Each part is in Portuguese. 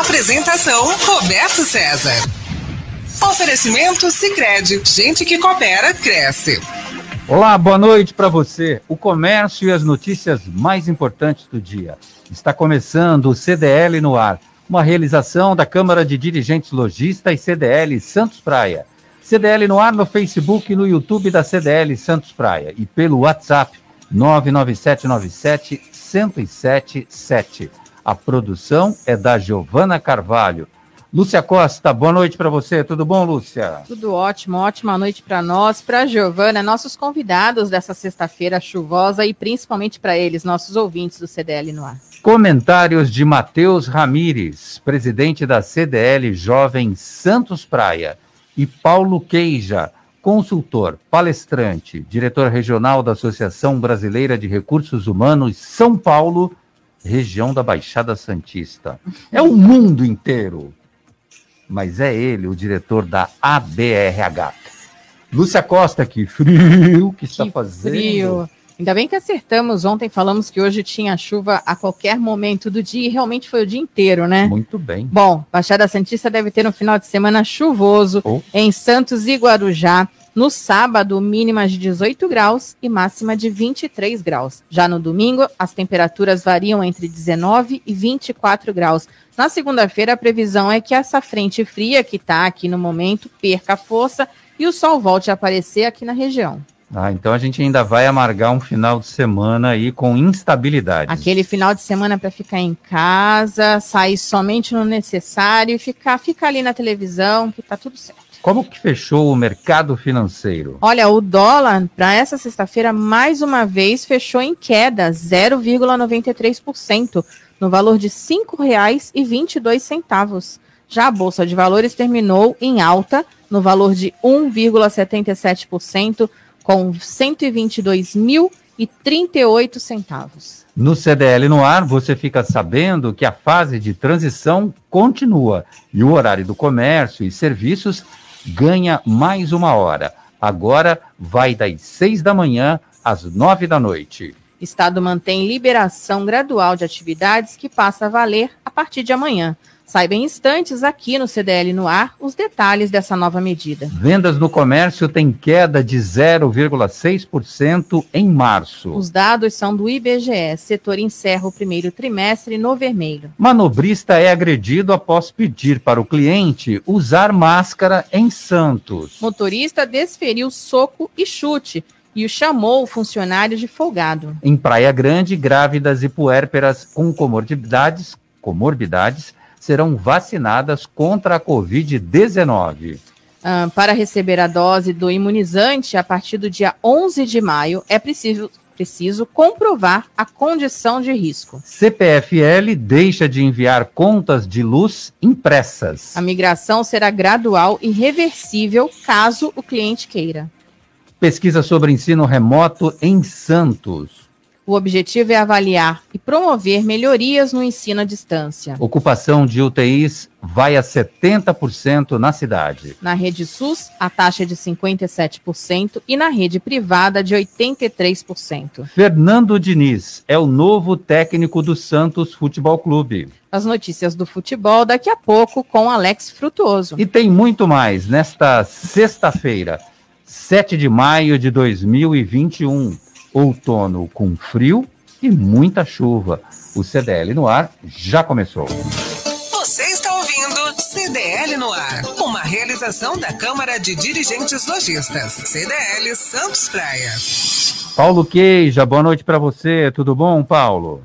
Apresentação Roberto César. Oferecimento Sicredi, gente que coopera cresce. Olá, boa noite para você. O comércio e as notícias mais importantes do dia. Está começando o CDL no ar, uma realização da Câmara de Dirigentes Logista e CDL Santos Praia. CDL no ar no Facebook e no YouTube da CDL Santos Praia e pelo WhatsApp 99797 1077. A produção é da Giovana Carvalho. Lúcia Costa, boa noite para você. Tudo bom, Lúcia? Tudo ótimo, ótima noite para nós, para a Giovana, nossos convidados dessa sexta-feira chuvosa e principalmente para eles, nossos ouvintes do CDL no ar. Comentários de Matheus Ramires, presidente da CDL Jovem Santos Praia, e Paulo Queija, consultor, palestrante, diretor regional da Associação Brasileira de Recursos Humanos São Paulo, região da Baixada Santista. É o mundo inteiro mas é ele, o diretor da ABRH. Lúcia Costa, que frio que, que está fazendo. Frio. Ainda bem que acertamos ontem, falamos que hoje tinha chuva a qualquer momento do dia e realmente foi o dia inteiro, né? Muito bem. Bom, Baixada Santista deve ter um final de semana chuvoso oh. em Santos e Guarujá. No sábado, mínima de 18 graus e máxima de 23 graus. Já no domingo, as temperaturas variam entre 19 e 24 graus. Na segunda-feira, a previsão é que essa frente fria que está aqui no momento perca força e o sol volte a aparecer aqui na região. Ah, então a gente ainda vai amargar um final de semana aí com instabilidade. Aquele final de semana para ficar em casa, sair somente no necessário e ficar, ficar ali na televisão, que tá tudo certo. Como que fechou o mercado financeiro? Olha, o dólar para essa sexta-feira mais uma vez fechou em queda, 0,93%, no valor de R$ 5,22. Já a bolsa de valores terminou em alta, no valor de 1,77%, com 122.038 centavos. No CDL no ar, você fica sabendo que a fase de transição continua e o horário do comércio e serviços ganha mais uma hora. Agora vai das seis da manhã às nove da noite. Estado mantém liberação gradual de atividades que passa a valer a partir de amanhã. Saiba em instantes aqui no CDL no ar os detalhes dessa nova medida. Vendas no comércio têm queda de 0,6% em março. Os dados são do IBGE. Setor encerra o primeiro trimestre no vermelho. Manobrista é agredido após pedir para o cliente usar máscara em Santos. Motorista desferiu soco e chute e o chamou o funcionário de folgado. Em Praia Grande, grávidas e puérperas com comorbidades, comorbidades serão vacinadas contra a Covid-19. Ah, para receber a dose do imunizante a partir do dia 11 de maio, é preciso, preciso comprovar a condição de risco. CPFL deixa de enviar contas de luz impressas. A migração será gradual e reversível caso o cliente queira. Pesquisa sobre ensino remoto em Santos. O objetivo é avaliar e promover melhorias no ensino à distância. Ocupação de UTIs vai a 70% na cidade. Na rede SUS, a taxa é de 57% e na rede privada de 83%. Fernando Diniz é o novo técnico do Santos Futebol Clube. As notícias do futebol daqui a pouco com Alex Frutuoso. E tem muito mais nesta sexta-feira, 7 de maio de 2021 outono com frio e muita chuva. O CDL no ar já começou. Você está ouvindo CDL no ar, uma realização da Câmara de Dirigentes Lojistas, CDL Santos Praia. Paulo Queija, boa noite para você. Tudo bom, Paulo?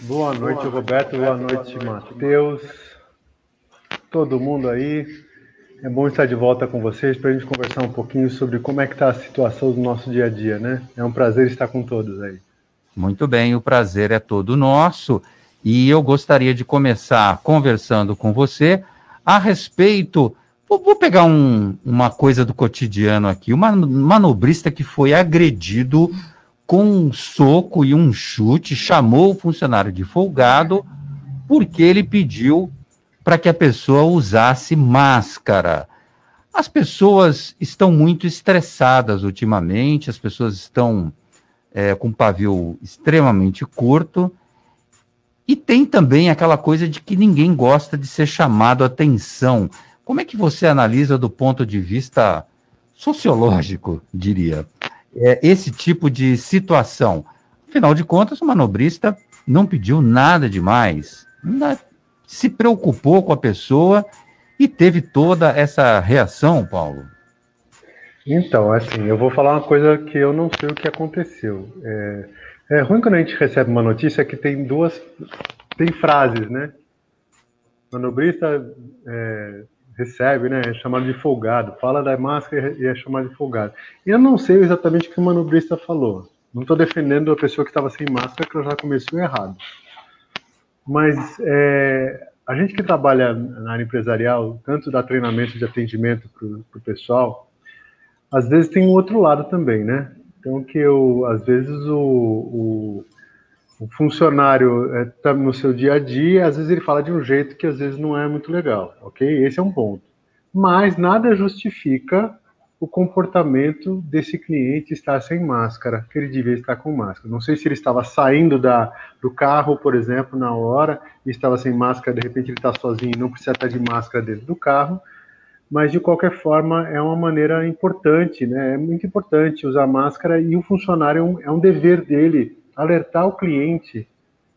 Boa noite, Roberto. Boa noite, Matheus. Todo mundo aí. É bom estar de volta com vocês para a gente conversar um pouquinho sobre como é que está a situação do nosso dia a dia, né? É um prazer estar com todos aí. Muito bem, o prazer é todo nosso e eu gostaria de começar conversando com você a respeito. Vou pegar um, uma coisa do cotidiano aqui. Uma manobrista que foi agredido com um soco e um chute, chamou o funcionário de folgado porque ele pediu para que a pessoa usasse máscara. As pessoas estão muito estressadas ultimamente, as pessoas estão é, com pavio extremamente curto. E tem também aquela coisa de que ninguém gosta de ser chamado atenção. Como é que você analisa do ponto de vista sociológico, diria, é, esse tipo de situação? Afinal de contas, o manobrista não pediu nada demais, se preocupou com a pessoa e teve toda essa reação, Paulo. Então, assim, eu vou falar uma coisa que eu não sei o que aconteceu. É, é ruim quando a gente recebe uma notícia que tem duas, tem frases, né? Manobrista é, recebe, né? É chamado de folgado. Fala da máscara e é chamado de folgado. E eu não sei exatamente o que o manobrista falou. Não estou defendendo a pessoa que estava sem máscara, que já começou errado. Mas é, a gente que trabalha na área empresarial, tanto dá treinamento de atendimento para o pessoal, às vezes tem um outro lado também, né? Então que eu, às vezes o, o, o funcionário está é, no seu dia a dia, às vezes ele fala de um jeito que às vezes não é muito legal, ok? Esse é um ponto. Mas nada justifica o comportamento desse cliente estar sem máscara, que ele devia estar com máscara. Não sei se ele estava saindo da, do carro, por exemplo, na hora, e estava sem máscara, de repente ele está sozinho e não precisa estar de máscara dentro do carro, mas de qualquer forma é uma maneira importante, né? É muito importante usar máscara e o funcionário é um, é um dever dele alertar o cliente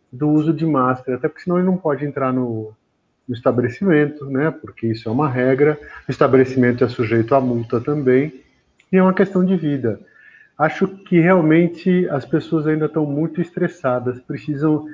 do uso de máscara, até porque senão ele não pode entrar no, no estabelecimento, né? Porque isso é uma regra. O estabelecimento é sujeito a multa também e é uma questão de vida. Acho que realmente as pessoas ainda estão muito estressadas, precisam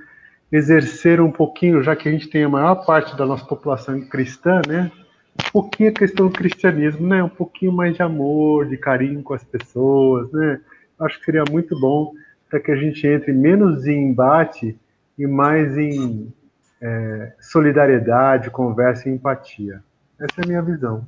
exercer um pouquinho, já que a gente tem a maior parte da nossa população cristã, né? Um pouquinho a questão do cristianismo, né? Um pouquinho mais de amor, de carinho com as pessoas, né? Acho que seria muito bom para que a gente entre menos em embate e mais em é, solidariedade, conversa e empatia. Essa é a minha visão.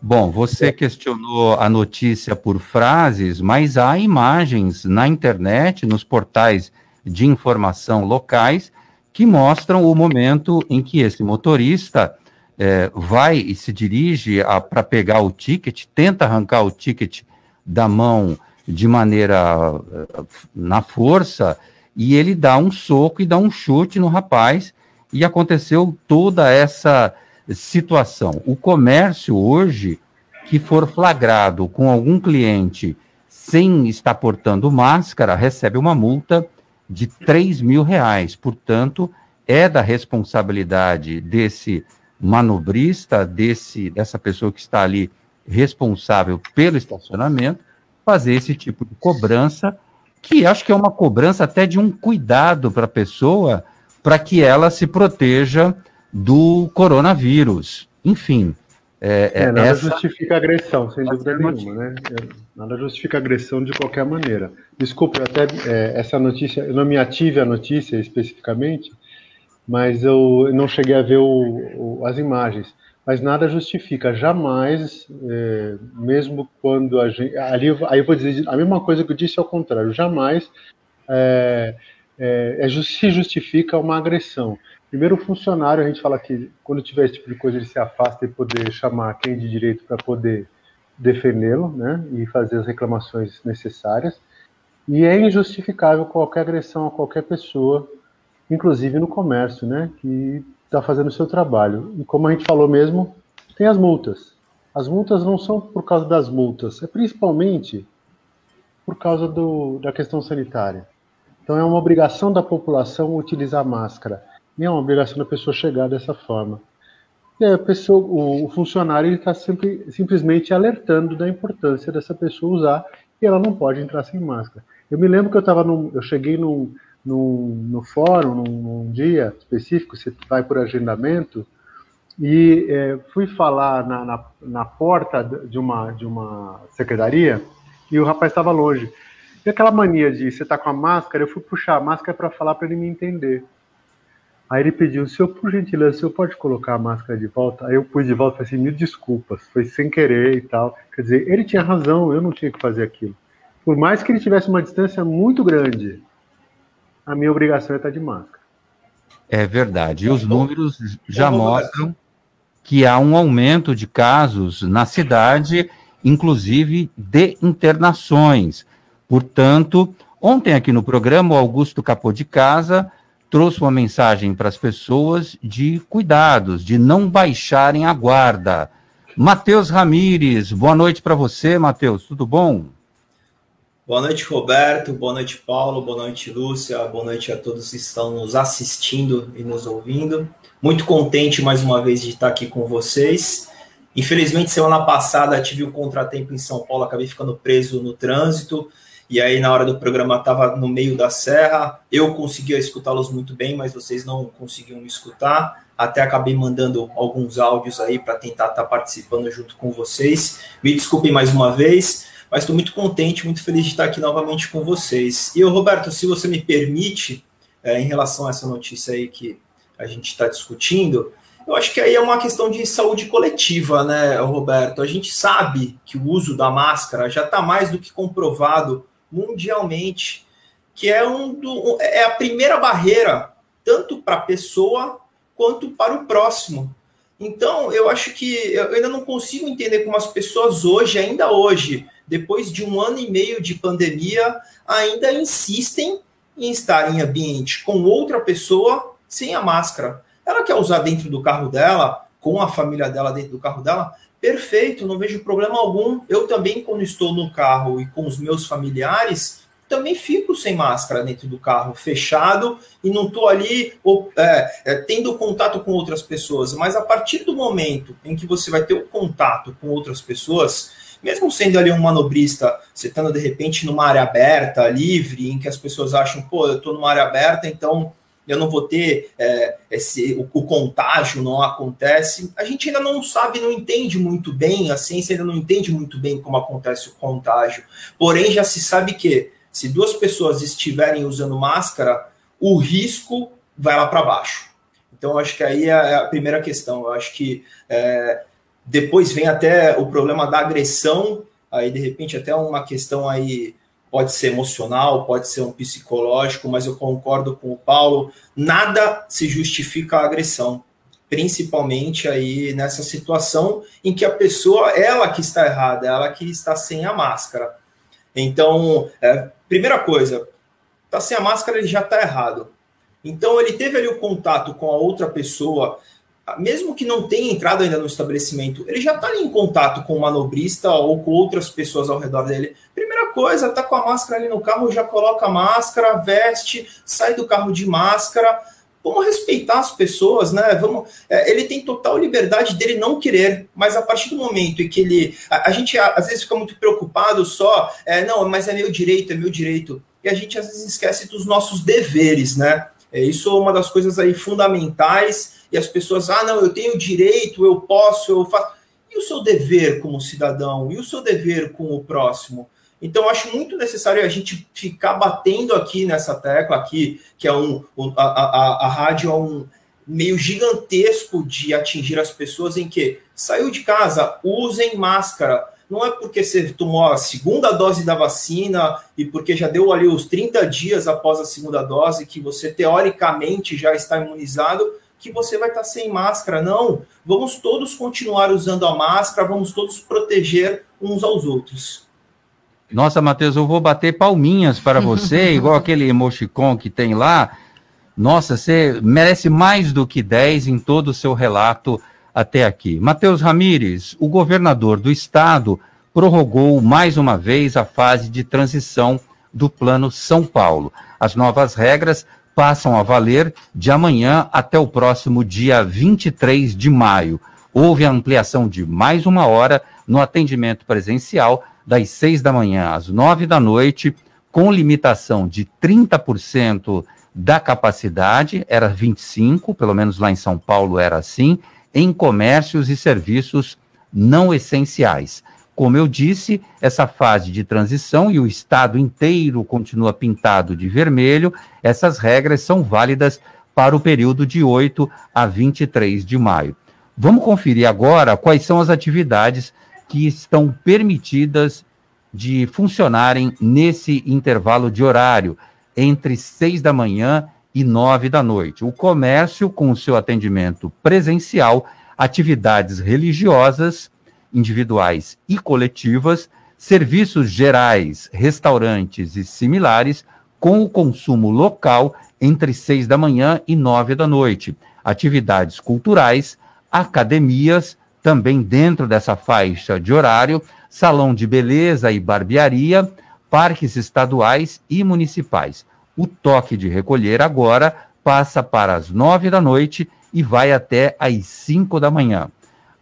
Bom, você questionou a notícia por frases, mas há imagens na internet, nos portais de informação locais, que mostram o momento em que esse motorista é, vai e se dirige para pegar o ticket, tenta arrancar o ticket da mão de maneira é, na força e ele dá um soco e dá um chute no rapaz, e aconteceu toda essa situação. O comércio hoje, que for flagrado com algum cliente sem estar portando máscara, recebe uma multa de 3 mil reais. Portanto, é da responsabilidade desse manobrista, desse, dessa pessoa que está ali responsável pelo estacionamento, fazer esse tipo de cobrança que acho que é uma cobrança até de um cuidado para a pessoa, para que ela se proteja do coronavírus. Enfim. É, é, é nada essa... justifica agressão, sem dúvida nenhuma, né? Nada justifica agressão de qualquer maneira. Desculpe, até é, essa notícia, eu não me ative a notícia especificamente, mas eu não cheguei a ver o, o, as imagens mas nada justifica. Jamais, é, mesmo quando a gente. Ali, aí eu vou dizer a mesma coisa que eu disse ao contrário: jamais é, é, é se justifica uma agressão. Primeiro, o funcionário, a gente fala que quando tiver esse tipo de coisa, ele se afasta e poder chamar quem de direito para poder defendê-lo né, e fazer as reclamações necessárias. E é injustificável qualquer agressão a qualquer pessoa, inclusive no comércio, né, que está fazendo o seu trabalho. E como a gente falou mesmo, tem as multas. As multas não são por causa das multas, é principalmente por causa do, da questão sanitária. Então é uma obrigação da população utilizar máscara. E é uma obrigação da pessoa chegar dessa forma. E a pessoa, o, o funcionário está simplesmente alertando da importância dessa pessoa usar e ela não pode entrar sem máscara. Eu me lembro que eu estava eu cheguei num, no, no fórum, num, num, dia específico, você vai por agendamento, e é, fui falar na, na, na, porta de uma, de uma secretaria e o rapaz estava longe. E aquela mania de você tá com a máscara, eu fui puxar a máscara para falar para ele me entender. Aí ele pediu, senhor, por gentileza, o senhor pode colocar a máscara de volta? Aí eu pus de volta e falei assim, mil desculpas, foi sem querer e tal. Quer dizer, ele tinha razão, eu não tinha que fazer aquilo. Por mais que ele tivesse uma distância muito grande a minha obrigação é estar de máscara. É verdade. E os números já mostram que há um aumento de casos na cidade, inclusive de internações. Portanto, ontem aqui no programa, o Augusto Capô de Casa trouxe uma mensagem para as pessoas de cuidados, de não baixarem a guarda. Matheus Ramires, boa noite para você, Matheus, tudo bom? Boa noite, Roberto, boa noite, Paulo, boa noite, Lúcia, boa noite a todos que estão nos assistindo e nos ouvindo. Muito contente mais uma vez de estar aqui com vocês. Infelizmente, semana passada tive um contratempo em São Paulo, acabei ficando preso no trânsito. E aí, na hora do programa, estava no meio da serra. Eu conseguia escutá-los muito bem, mas vocês não conseguiam me escutar. Até acabei mandando alguns áudios aí para tentar estar tá participando junto com vocês. Me desculpem mais uma vez, mas estou muito contente, muito feliz de estar aqui novamente com vocês. E, Roberto, se você me permite, é, em relação a essa notícia aí que a gente está discutindo, eu acho que aí é uma questão de saúde coletiva, né, Roberto? A gente sabe que o uso da máscara já está mais do que comprovado mundialmente, que é, um do, é a primeira barreira, tanto para a pessoa quanto para o próximo. Então, eu acho que eu ainda não consigo entender como as pessoas hoje, ainda hoje, depois de um ano e meio de pandemia, ainda insistem em estar em ambiente com outra pessoa sem a máscara. Ela quer usar dentro do carro dela, com a família dela dentro do carro dela, perfeito, não vejo problema algum. Eu também, quando estou no carro e com os meus familiares, também fico sem máscara dentro do carro, fechado, e não estou ali é, é, tendo contato com outras pessoas. Mas a partir do momento em que você vai ter o contato com outras pessoas, mesmo sendo ali um manobrista, você estando de repente numa área aberta, livre, em que as pessoas acham, pô, eu estou numa área aberta, então eu não vou ter é, esse, o, o, contágio não acontece. A gente ainda não sabe, não entende muito bem, a ciência ainda não entende muito bem como acontece o contágio. Porém, já se sabe que se duas pessoas estiverem usando máscara, o risco vai lá para baixo. Então, acho que aí é a primeira questão. Eu acho que é, depois vem até o problema da agressão, aí de repente até uma questão aí pode ser emocional, pode ser um psicológico, mas eu concordo com o Paulo, nada se justifica a agressão, principalmente aí nessa situação em que a pessoa, ela que está errada, ela que está sem a máscara. Então, é, primeira coisa, está sem a máscara, ele já está errado. Então, ele teve ali o contato com a outra pessoa, mesmo que não tenha entrado ainda no estabelecimento, ele já está em contato com o manobrista ou com outras pessoas ao redor dele. Primeira coisa, tá com a máscara ali no carro, já coloca a máscara, veste, sai do carro de máscara. Vamos respeitar as pessoas, né? Vamos, é, ele tem total liberdade dele não querer, mas a partir do momento em que ele. A, a gente às vezes fica muito preocupado só, é, não, mas é meu direito, é meu direito. E a gente às vezes esquece dos nossos deveres, né? É, isso é uma das coisas aí fundamentais e as pessoas, ah, não, eu tenho direito, eu posso, eu faço. E o seu dever como cidadão? E o seu dever com o próximo? Então, acho muito necessário a gente ficar batendo aqui nessa tecla aqui, que é um. A, a, a rádio é um meio gigantesco de atingir as pessoas em que saiu de casa, usem máscara. Não é porque você tomou a segunda dose da vacina e porque já deu ali os 30 dias após a segunda dose que você teoricamente já está imunizado que você vai estar sem máscara. Não, vamos todos continuar usando a máscara, vamos todos proteger uns aos outros. Nossa, Matheus, eu vou bater palminhas para você, igual aquele emoticon que tem lá. Nossa, você merece mais do que 10 em todo o seu relato até aqui. Matheus Ramires, o governador do estado prorrogou mais uma vez a fase de transição do Plano São Paulo. As novas regras passam a valer de amanhã até o próximo dia 23 de maio. Houve a ampliação de mais uma hora no atendimento presencial, das 6 da manhã às 9 da noite, com limitação de 30% da capacidade, era 25%, pelo menos lá em São Paulo era assim, em comércios e serviços não essenciais. Como eu disse, essa fase de transição e o estado inteiro continua pintado de vermelho, essas regras são válidas para o período de 8 a 23 de maio. Vamos conferir agora quais são as atividades que estão permitidas de funcionarem nesse intervalo de horário, entre 6 da manhã e 9 da noite. O comércio, com seu atendimento presencial, atividades religiosas individuais e coletivas, serviços gerais, restaurantes e similares, com o consumo local entre seis da manhã e nove da noite. Atividades culturais, academias, também dentro dessa faixa de horário, salão de beleza e barbearia, parques estaduais e municipais. O toque de recolher agora passa para as nove da noite e vai até às cinco da manhã.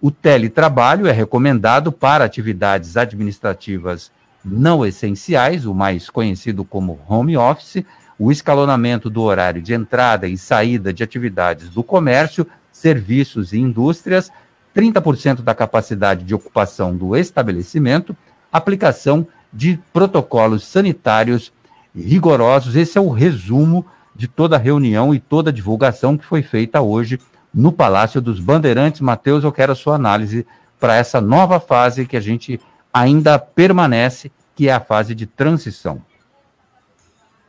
O teletrabalho é recomendado para atividades administrativas não essenciais, o mais conhecido como home office, o escalonamento do horário de entrada e saída de atividades do comércio, serviços e indústrias, 30% da capacidade de ocupação do estabelecimento, aplicação de protocolos sanitários rigorosos. Esse é o resumo de toda a reunião e toda a divulgação que foi feita hoje no Palácio dos Bandeirantes. Matheus, eu quero a sua análise para essa nova fase que a gente ainda permanece, que é a fase de transição.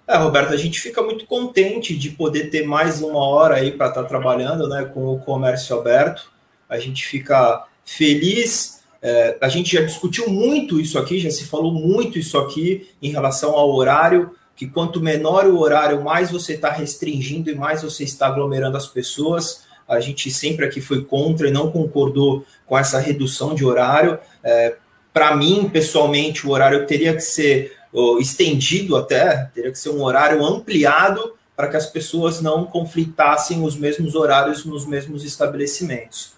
É, Roberto, a gente fica muito contente de poder ter mais uma hora aí para estar tá trabalhando né, com o comércio aberto. A gente fica feliz. É, a gente já discutiu muito isso aqui, já se falou muito isso aqui em relação ao horário, que quanto menor o horário, mais você está restringindo e mais você está aglomerando as pessoas a gente sempre aqui foi contra e não concordou com essa redução de horário. É, Para mim, pessoalmente, o horário teria que ser oh, estendido até, teria que ser um horário ampliado para que as pessoas não conflitassem os mesmos horários nos mesmos estabelecimentos.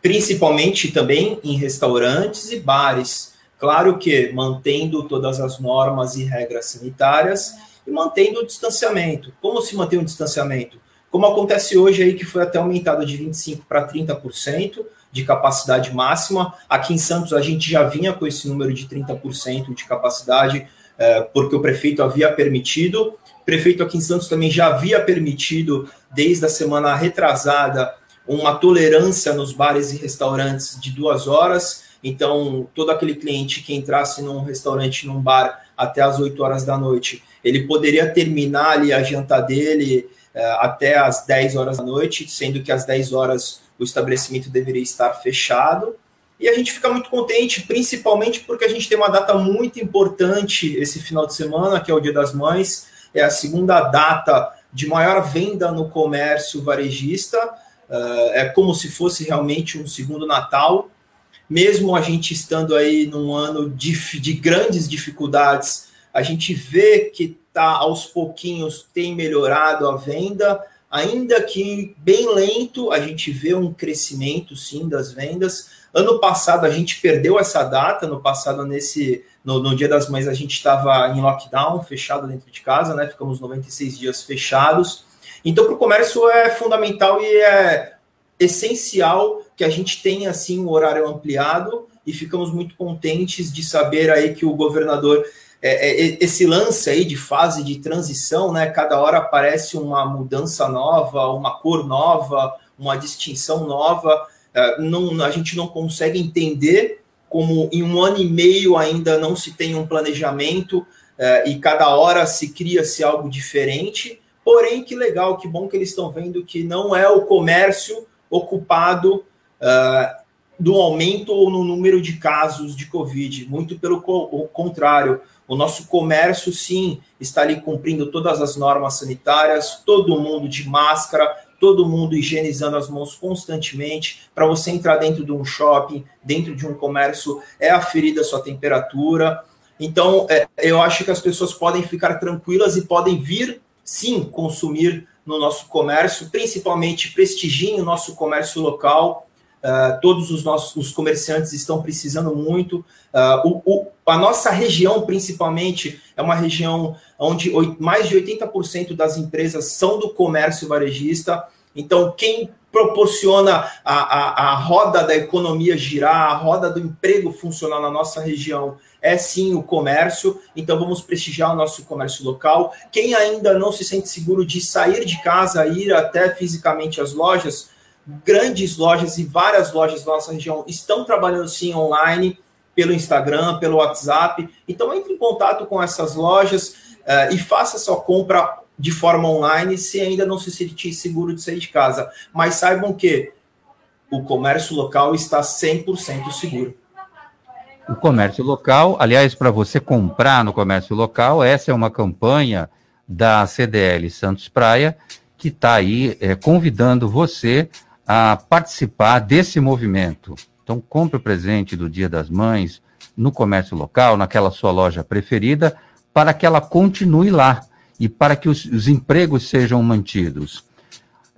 Principalmente também em restaurantes e bares. Claro que mantendo todas as normas e regras sanitárias e mantendo o distanciamento. Como se mantém o distanciamento? como acontece hoje aí, que foi até aumentado de 25% para 30% de capacidade máxima. Aqui em Santos a gente já vinha com esse número de 30% de capacidade, é, porque o prefeito havia permitido. O prefeito aqui em Santos também já havia permitido, desde a semana retrasada, uma tolerância nos bares e restaurantes de duas horas. Então, todo aquele cliente que entrasse num restaurante, num bar, até as 8 horas da noite, ele poderia terminar ali a janta dele é, até às 10 horas da noite, sendo que às 10 horas o estabelecimento deveria estar fechado. E a gente fica muito contente, principalmente porque a gente tem uma data muito importante esse final de semana, que é o Dia das Mães, é a segunda data de maior venda no comércio varejista, é, é como se fosse realmente um segundo Natal. Mesmo a gente estando aí num ano de, de grandes dificuldades, a gente vê que tá aos pouquinhos tem melhorado a venda, ainda que bem lento, a gente vê um crescimento sim das vendas. Ano passado a gente perdeu essa data, no passado nesse no, no Dia das Mães a gente estava em lockdown, fechado dentro de casa, né? Ficamos 96 dias fechados. Então para o comércio é fundamental e é essencial que a gente tenha assim um horário ampliado e ficamos muito contentes de saber aí que o governador é, é, esse lance aí de fase de transição, né? Cada hora aparece uma mudança nova, uma cor nova, uma distinção nova. É, não, a gente não consegue entender como em um ano e meio ainda não se tem um planejamento é, e cada hora se cria-se algo diferente. Porém, que legal, que bom que eles estão vendo que não é o comércio ocupado uh, do aumento ou no número de casos de Covid, muito pelo co contrário o nosso comércio, sim, está ali cumprindo todas as normas sanitárias, todo mundo de máscara, todo mundo higienizando as mãos constantemente. Para você entrar dentro de um shopping, dentro de um comércio, é aferida a sua temperatura. Então, é, eu acho que as pessoas podem ficar tranquilas e podem vir, sim, consumir no nosso comércio, principalmente prestigiem o nosso comércio local, Uh, todos os nossos os comerciantes estão precisando muito. Uh, o, o, a nossa região, principalmente, é uma região onde mais de 80% das empresas são do comércio varejista. Então, quem proporciona a, a, a roda da economia girar, a roda do emprego funcionar na nossa região é sim o comércio. Então, vamos prestigiar o nosso comércio local. Quem ainda não se sente seguro de sair de casa, ir até fisicamente às lojas, grandes lojas e várias lojas da nossa região estão trabalhando sim online, pelo Instagram, pelo WhatsApp. Então entre em contato com essas lojas uh, e faça sua compra de forma online se ainda não se sentir seguro de sair de casa. Mas saibam que o comércio local está 100% seguro. o comércio local. Aliás, para você comprar no comércio local, essa é uma campanha da CDL Santos Praia, que está aí é, convidando você a participar desse movimento. Então, compre o presente do Dia das Mães no comércio local, naquela sua loja preferida, para que ela continue lá e para que os, os empregos sejam mantidos.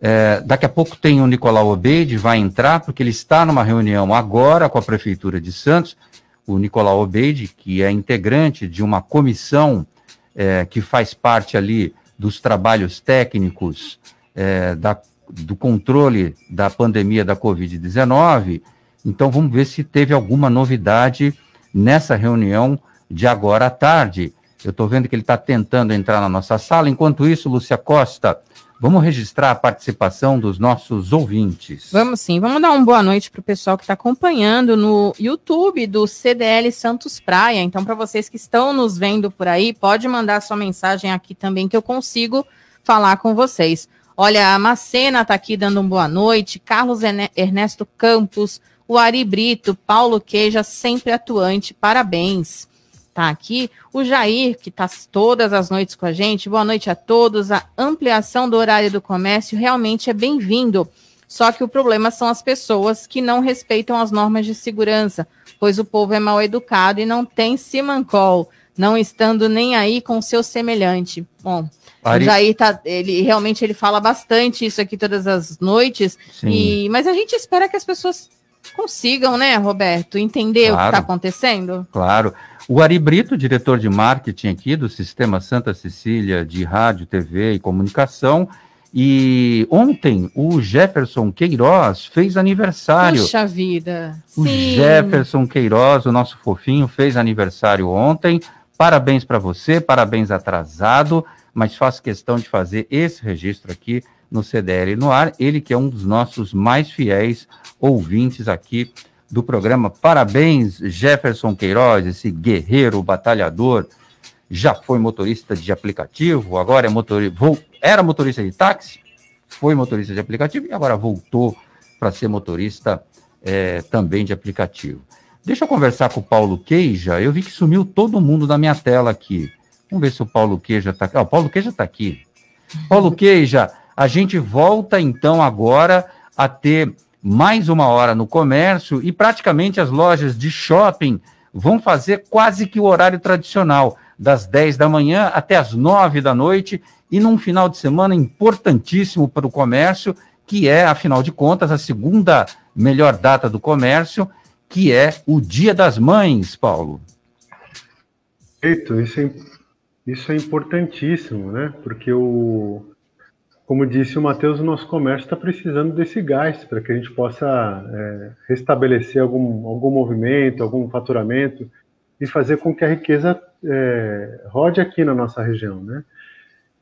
É, daqui a pouco tem o Nicolau Obeide, vai entrar, porque ele está numa reunião agora com a Prefeitura de Santos. O Nicolau Obeide, que é integrante de uma comissão é, que faz parte ali dos trabalhos técnicos é, da, do controle da pandemia da Covid-19. Então, vamos ver se teve alguma novidade nessa reunião de agora à tarde. Eu estou vendo que ele está tentando entrar na nossa sala. Enquanto isso, Lúcia Costa, Vamos registrar a participação dos nossos ouvintes. Vamos sim. Vamos dar uma boa noite para o pessoal que está acompanhando no YouTube do CDL Santos Praia. Então, para vocês que estão nos vendo por aí, pode mandar sua mensagem aqui também que eu consigo falar com vocês. Olha, a Macena está aqui dando uma boa noite. Carlos Ernesto Campos, o Ari Brito, Paulo Queija, sempre atuante. Parabéns tá aqui. O Jair, que está todas as noites com a gente. Boa noite a todos. A ampliação do horário do comércio realmente é bem-vindo. Só que o problema são as pessoas que não respeitam as normas de segurança, pois o povo é mal educado e não tem simancol, não estando nem aí com o seu semelhante. Bom, Ari... o Jair tá, ele realmente ele fala bastante isso aqui todas as noites, e, mas a gente espera que as pessoas consigam, né, Roberto, entender claro, o que está acontecendo. Claro. O Ari Brito, diretor de marketing aqui do Sistema Santa Cecília de Rádio, TV e Comunicação. E ontem o Jefferson Queiroz fez aniversário. Puxa vida. O Sim. Jefferson Queiroz, o nosso fofinho, fez aniversário ontem. Parabéns para você, parabéns atrasado, mas faço questão de fazer esse registro aqui no CDL no ar. Ele que é um dos nossos mais fiéis ouvintes aqui do programa. Parabéns, Jefferson Queiroz, esse guerreiro batalhador. Já foi motorista de aplicativo, agora é motorista. Era motorista de táxi, foi motorista de aplicativo e agora voltou para ser motorista é, também de aplicativo. Deixa eu conversar com o Paulo Queija. Eu vi que sumiu todo mundo da minha tela aqui. Vamos ver se o Paulo Queija está aqui. Ah, o Paulo Queija está aqui. Paulo Queija, a gente volta então agora a ter mais uma hora no comércio e praticamente as lojas de shopping vão fazer quase que o horário tradicional, das 10 da manhã até as 9 da noite, e num final de semana importantíssimo para o comércio, que é, afinal de contas, a segunda melhor data do comércio, que é o Dia das Mães, Paulo. Perfeito, isso é, isso é importantíssimo, né? Porque o, como disse o Matheus, o nosso comércio está precisando desse gás para que a gente possa é, restabelecer algum, algum movimento, algum faturamento e fazer com que a riqueza é, rode aqui na nossa região. Né?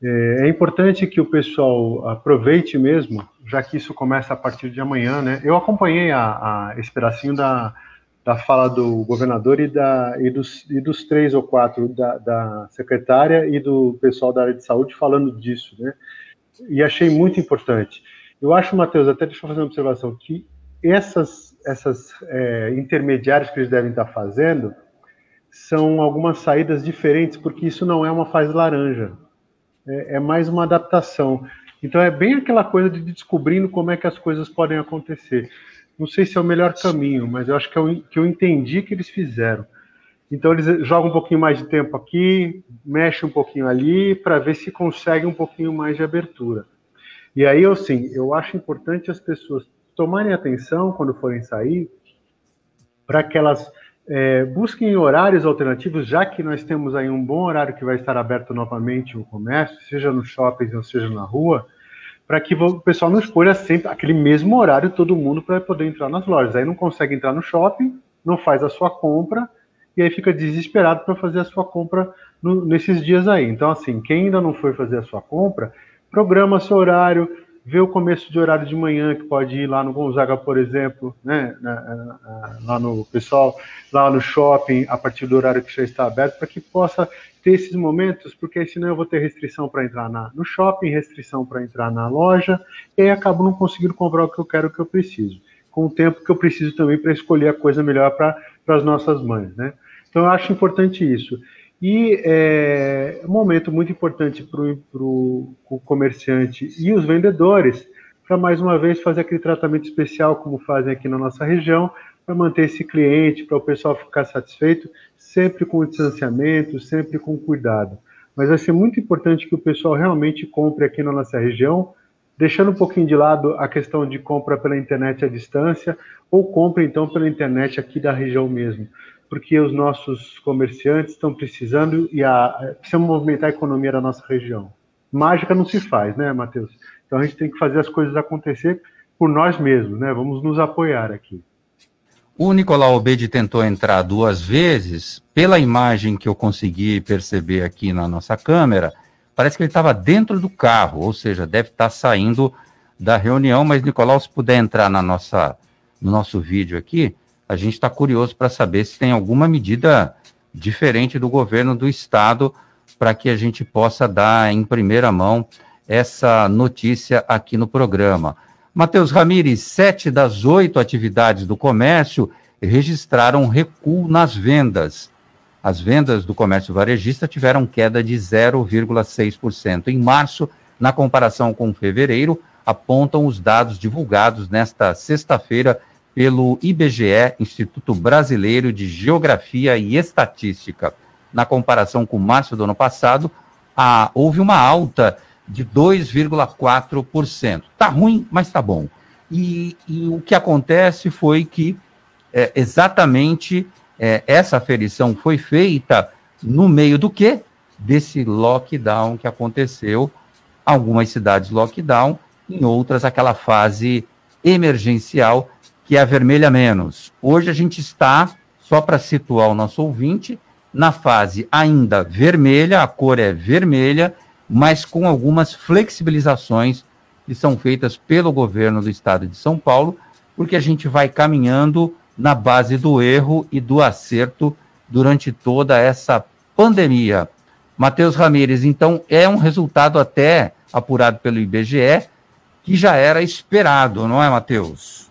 É, é, importante que o pessoal aproveite mesmo, já que isso começa a partir de amanhã. Né? Eu acompanhei a, a, esse pedacinho da, da fala do governador e, da, e, dos, e dos três ou quatro da, da secretária e do pessoal da área de saúde falando disso. Né? e achei muito importante. Eu acho, Matheus, até deixa eu fazer uma observação, que essas, essas é, intermediárias que eles devem estar fazendo são algumas saídas diferentes, porque isso não é uma fase laranja, é, é mais uma adaptação. Então é bem aquela coisa de descobrindo como é que as coisas podem acontecer. Não sei se é o melhor caminho, mas eu acho que eu, que eu entendi que eles fizeram. Então eles jogam um pouquinho mais de tempo aqui, mexem um pouquinho ali, para ver se consegue um pouquinho mais de abertura. E aí, eu sim, eu acho importante as pessoas tomarem atenção quando forem sair, para que elas é, busquem horários alternativos, já que nós temos aí um bom horário que vai estar aberto novamente o comércio, seja no shopping ou seja na rua, para que o pessoal não escolha sempre aquele mesmo horário todo mundo para poder entrar nas lojas. Aí não consegue entrar no shopping, não faz a sua compra e aí fica desesperado para fazer a sua compra no, nesses dias aí. Então, assim, quem ainda não foi fazer a sua compra, programa seu horário, vê o começo de horário de manhã, que pode ir lá no Gonzaga, por exemplo, né, lá no pessoal, lá no shopping, a partir do horário que já está aberto, para que possa ter esses momentos, porque senão eu vou ter restrição para entrar na, no shopping, restrição para entrar na loja, e aí acabo não conseguindo comprar o que eu quero, o que eu preciso. Com o tempo que eu preciso também para escolher a coisa melhor para para as nossas mães, né? Então eu acho importante isso. E é um momento muito importante para o comerciante e os vendedores para mais uma vez fazer aquele tratamento especial como fazem aqui na nossa região, para manter esse cliente, para o pessoal ficar satisfeito, sempre com distanciamento, sempre com cuidado. Mas vai ser muito importante que o pessoal realmente compre aqui na nossa região, deixando um pouquinho de lado a questão de compra pela internet à distância, ou compra então pela internet aqui da região mesmo, porque os nossos comerciantes estão precisando e a, precisam movimentar a economia da nossa região. Mágica não se faz, né, Matheus? Então a gente tem que fazer as coisas acontecer por nós mesmos, né? Vamos nos apoiar aqui. O Nicolau Obede tentou entrar duas vezes. Pela imagem que eu consegui perceber aqui na nossa câmera, parece que ele estava dentro do carro, ou seja, deve estar saindo da reunião. Mas, Nicolau, se puder entrar na nossa, no nosso vídeo aqui, a gente está curioso para saber se tem alguma medida diferente do governo do estado para que a gente possa dar em primeira mão essa notícia aqui no programa. Matheus Ramires, sete das oito atividades do comércio registraram recuo nas vendas. As vendas do comércio varejista tiveram queda de 0,6%. Em março, na comparação com fevereiro, apontam os dados divulgados nesta sexta-feira pelo IBGE, Instituto Brasileiro de Geografia e Estatística. Na comparação com março do ano passado, há, houve uma alta de 2,4%. Está ruim, mas está bom. E, e, o que acontece foi que é, exatamente é, essa aferição foi feita no meio do quê? Desse lockdown que aconteceu. Algumas cidades lockdown, em outras aquela fase emergencial que é a vermelha menos. Hoje a gente está, só para situar o nosso ouvinte, na fase ainda vermelha, a cor é vermelha, mas com algumas flexibilizações que são feitas pelo governo do estado de São Paulo, porque a gente vai caminhando na base do erro e do acerto durante toda essa pandemia. Matheus Ramires, então, é um resultado até apurado pelo IBGE que já era esperado, não é, Matheus?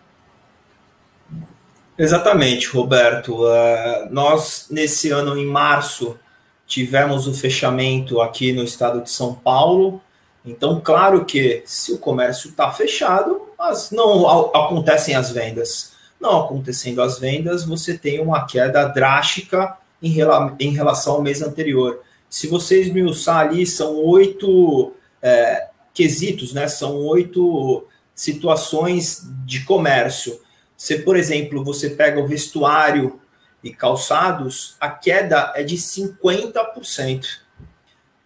Exatamente, Roberto. Uh, nós, nesse ano, em março, tivemos o fechamento aqui no estado de São Paulo. Então, claro que se o comércio está fechado, mas não acontecem as vendas. Não acontecendo as vendas, você tem uma queda drástica em, rela em relação ao mês anterior. Se você esmiuçar ali, são oito é, quesitos, né? São oito situações de comércio. Se, por exemplo, você pega o vestuário e calçados, a queda é de 50%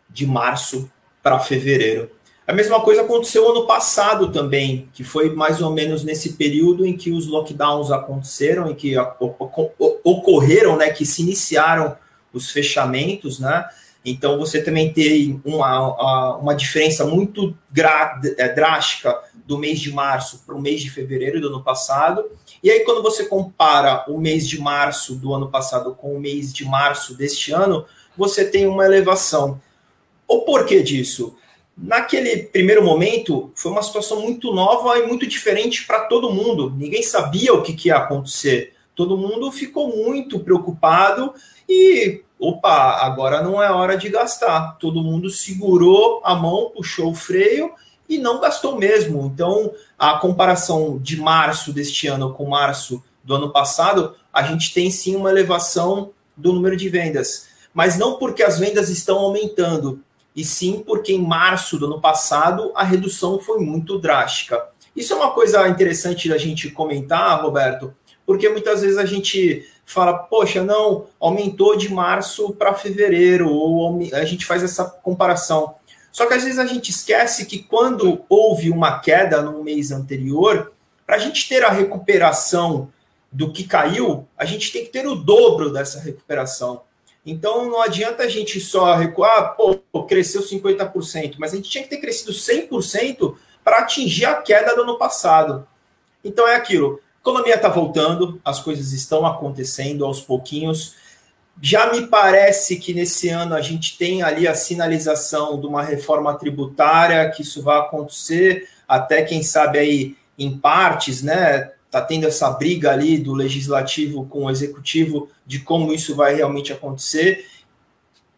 de março para fevereiro. A mesma coisa aconteceu ano passado também, que foi mais ou menos nesse período em que os lockdowns aconteceram, em que ocorreram, né, que se iniciaram os fechamentos, né? Então você também tem uma, uma diferença muito é, drástica do mês de março para o mês de fevereiro do ano passado. E aí, quando você compara o mês de março do ano passado com o mês de março deste ano, você tem uma elevação. O porquê disso? Naquele primeiro momento, foi uma situação muito nova e muito diferente para todo mundo. Ninguém sabia o que, que ia acontecer. Todo mundo ficou muito preocupado e, opa, agora não é hora de gastar. Todo mundo segurou a mão, puxou o freio e não gastou mesmo. Então, a comparação de março deste ano com março do ano passado, a gente tem sim uma elevação do número de vendas. Mas não porque as vendas estão aumentando, e sim porque em março do ano passado a redução foi muito drástica. Isso é uma coisa interessante da gente comentar, Roberto, porque muitas vezes a gente fala, poxa, não, aumentou de março para fevereiro, ou a gente faz essa comparação. Só que às vezes a gente esquece que quando houve uma queda no mês anterior, para a gente ter a recuperação do que caiu, a gente tem que ter o dobro dessa recuperação. Então não adianta a gente só recuar, pô, cresceu 50%, mas a gente tinha que ter crescido 100% para atingir a queda do ano passado. Então é aquilo, a economia está voltando, as coisas estão acontecendo aos pouquinhos. Já me parece que nesse ano a gente tem ali a sinalização de uma reforma tributária, que isso vai acontecer, até quem sabe aí em partes, né? está tendo essa briga ali do legislativo com o executivo de como isso vai realmente acontecer.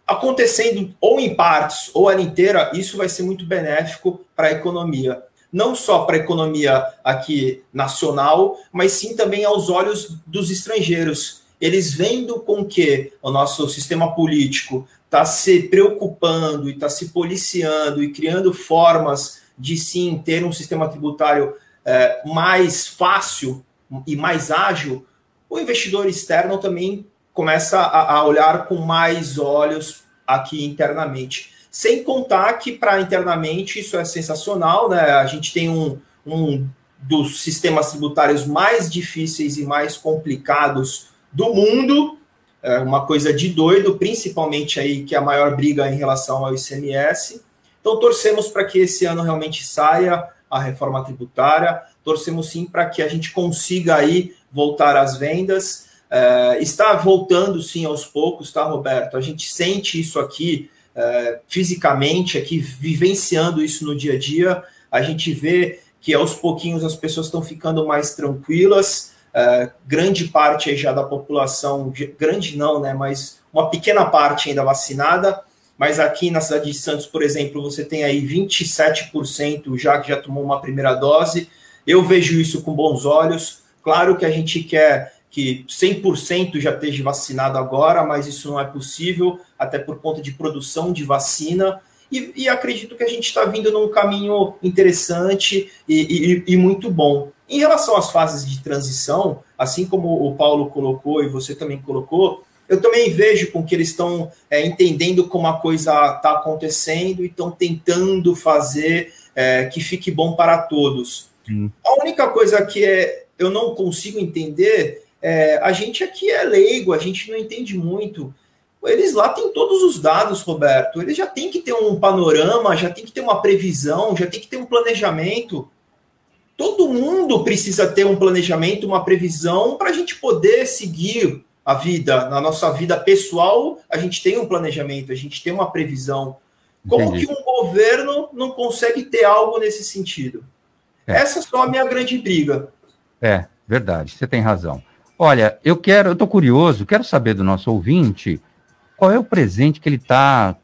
Acontecendo ou em partes ou ela inteira, isso vai ser muito benéfico para a economia. Não só para a economia aqui nacional, mas sim também aos olhos dos estrangeiros. Eles vendo com que o nosso sistema político está se preocupando e está se policiando e criando formas de sim ter um sistema tributário é, mais fácil e mais ágil, o investidor externo também começa a, a olhar com mais olhos aqui internamente. Sem contar que para internamente isso é sensacional, né? A gente tem um, um dos sistemas tributários mais difíceis e mais complicados do mundo, é uma coisa de doido, principalmente aí que é a maior briga em relação ao ICMS. Então torcemos para que esse ano realmente saia a reforma tributária. Torcemos sim para que a gente consiga aí voltar às vendas. É, está voltando sim aos poucos, tá, Roberto? A gente sente isso aqui é, fisicamente, aqui vivenciando isso no dia a dia. A gente vê que aos pouquinhos as pessoas estão ficando mais tranquilas. É, grande parte já da população, grande não, né? Mas uma pequena parte ainda vacinada mas aqui na cidade de Santos, por exemplo, você tem aí 27% já que já tomou uma primeira dose. Eu vejo isso com bons olhos. Claro que a gente quer que 100% já esteja vacinado agora, mas isso não é possível, até por conta de produção de vacina. E, e acredito que a gente está vindo num caminho interessante e, e, e muito bom. Em relação às fases de transição, assim como o Paulo colocou e você também colocou, eu também vejo com que eles estão é, entendendo como a coisa está acontecendo e estão tentando fazer é, que fique bom para todos. Sim. A única coisa que é, eu não consigo entender é a gente aqui é leigo, a gente não entende muito. Eles lá têm todos os dados, Roberto. Eles já tem que ter um panorama, já tem que ter uma previsão, já tem que ter um planejamento. Todo mundo precisa ter um planejamento, uma previsão para a gente poder seguir a vida, na nossa vida pessoal, a gente tem um planejamento, a gente tem uma previsão. Como Entendi. que um governo não consegue ter algo nesse sentido? É. Essa é só a minha grande briga. É, verdade, você tem razão. Olha, eu quero, eu estou curioso, quero saber do nosso ouvinte qual é o presente que ele está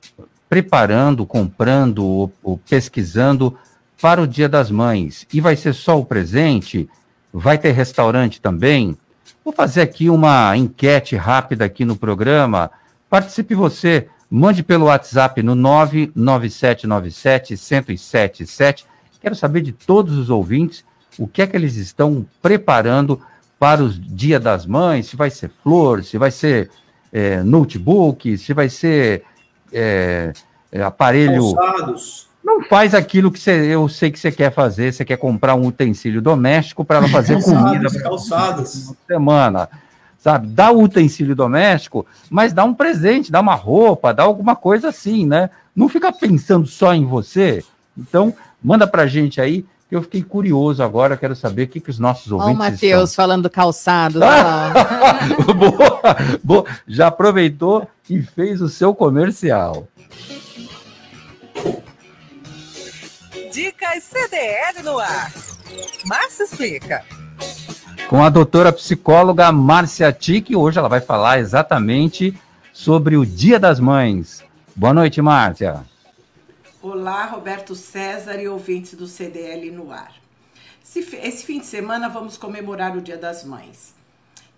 preparando, comprando ou, ou pesquisando para o Dia das Mães. E vai ser só o presente? Vai ter restaurante também? Vou fazer aqui uma enquete rápida aqui no programa. Participe você, mande pelo WhatsApp no 99797-1077. Quero saber de todos os ouvintes o que é que eles estão preparando para o Dia das Mães, se vai ser flor, se vai ser é, notebook, se vai ser é, é, aparelho. Calçados não faz aquilo que você, eu sei que você quer fazer. Você quer comprar um utensílio doméstico para ela fazer calçados, comida calçados. semana. Sabe? Dá o utensílio doméstico, mas dá um presente, dá uma roupa, dá alguma coisa assim, né? Não fica pensando só em você. Então, manda para gente aí, que eu fiquei curioso agora, quero saber o que, que os nossos ouvintes. Olha o Matheus falando calçados. boa, boa, já aproveitou e fez o seu comercial. Dicas CDL no ar. Márcia explica. Com a doutora psicóloga Márcia Tique, hoje ela vai falar exatamente sobre o Dia das Mães. Boa noite, Márcia. Olá, Roberto César e ouvintes do CDL no ar. Esse fim de semana vamos comemorar o Dia das Mães.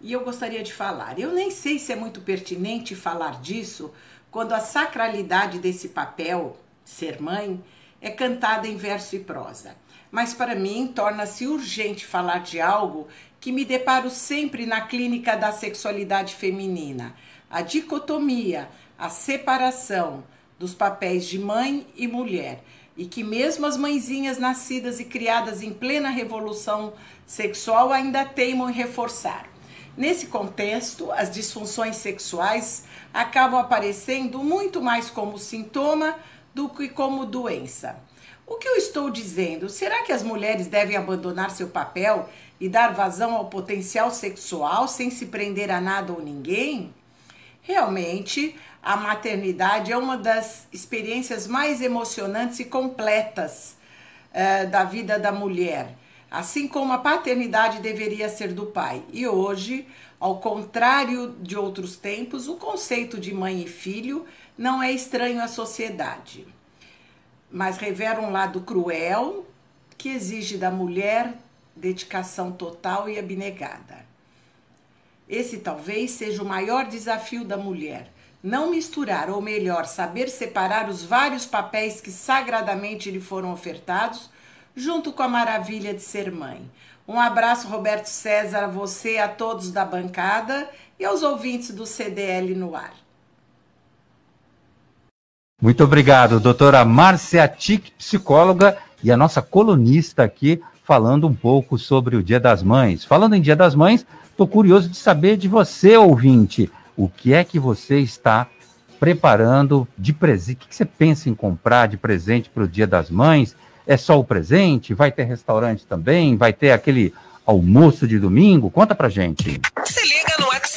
E eu gostaria de falar. Eu nem sei se é muito pertinente falar disso quando a sacralidade desse papel, ser mãe, é cantada em verso e prosa. Mas para mim torna-se urgente falar de algo que me deparo sempre na clínica da sexualidade feminina: a dicotomia, a separação dos papéis de mãe e mulher. E que mesmo as mãezinhas nascidas e criadas em plena revolução sexual ainda teimam em reforçar. Nesse contexto, as disfunções sexuais acabam aparecendo muito mais como sintoma do que como doença. O que eu estou dizendo? Será que as mulheres devem abandonar seu papel e dar vazão ao potencial sexual sem se prender a nada ou ninguém? Realmente, a maternidade é uma das experiências mais emocionantes e completas uh, da vida da mulher. assim como a paternidade deveria ser do pai. E hoje, ao contrário de outros tempos, o conceito de mãe e filho não é estranho à sociedade, mas revela um lado cruel que exige da mulher dedicação total e abnegada. Esse talvez seja o maior desafio da mulher. Não misturar, ou melhor, saber separar os vários papéis que sagradamente lhe foram ofertados, junto com a maravilha de ser mãe. Um abraço, Roberto César, a você, a todos da bancada e aos ouvintes do CDL no ar. Muito obrigado, doutora Márcia Tic, psicóloga e a nossa colunista aqui, falando um pouco sobre o Dia das Mães. Falando em Dia das Mães, estou curioso de saber de você, ouvinte, o que é que você está preparando de presente? O que você pensa em comprar de presente para o Dia das Mães? É só o presente? Vai ter restaurante também? Vai ter aquele almoço de domingo? Conta pra gente. No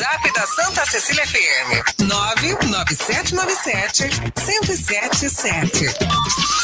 WhatsApp da Santa Cecília FM. 99797 1077.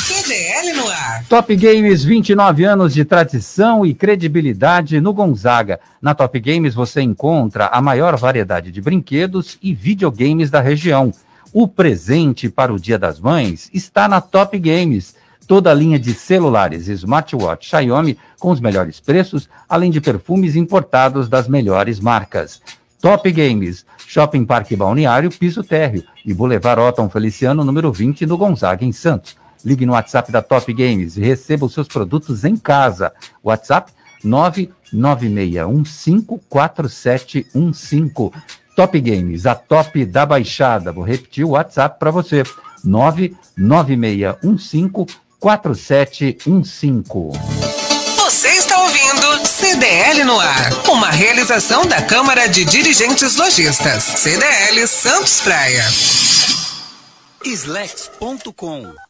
CDL no ar. Top Games, 29 anos de tradição e credibilidade no Gonzaga. Na Top Games você encontra a maior variedade de brinquedos e videogames da região. O presente para o Dia das Mães está na Top Games toda a linha de celulares e smartwatch Xiaomi com os melhores preços, além de perfumes importados das melhores marcas. Top Games, Shopping Parque Balneário, Piso Térreo e Boulevard Otton Feliciano, número 20, no Gonzaga, em Santos. Ligue no WhatsApp da Top Games e receba os seus produtos em casa. WhatsApp 996154715. Top Games, a top da baixada. Vou repetir o WhatsApp para você. 996154715. 4715. Você está ouvindo CDL no ar, uma realização da Câmara de Dirigentes Lojistas, CDL Santos Praia. Slex.com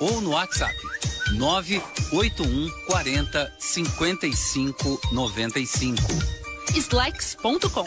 ou no WhatsApp 981 40 55 95. Slacks.com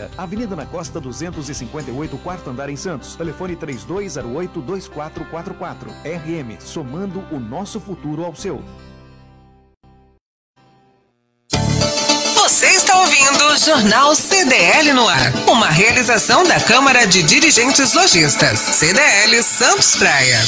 Avenida na Costa 258, quarto andar em Santos. Telefone 3208-2444. RM, somando o nosso futuro ao seu. Você está ouvindo o Jornal CDL no ar, uma realização da Câmara de Dirigentes Lojistas, CDL Santos Praia.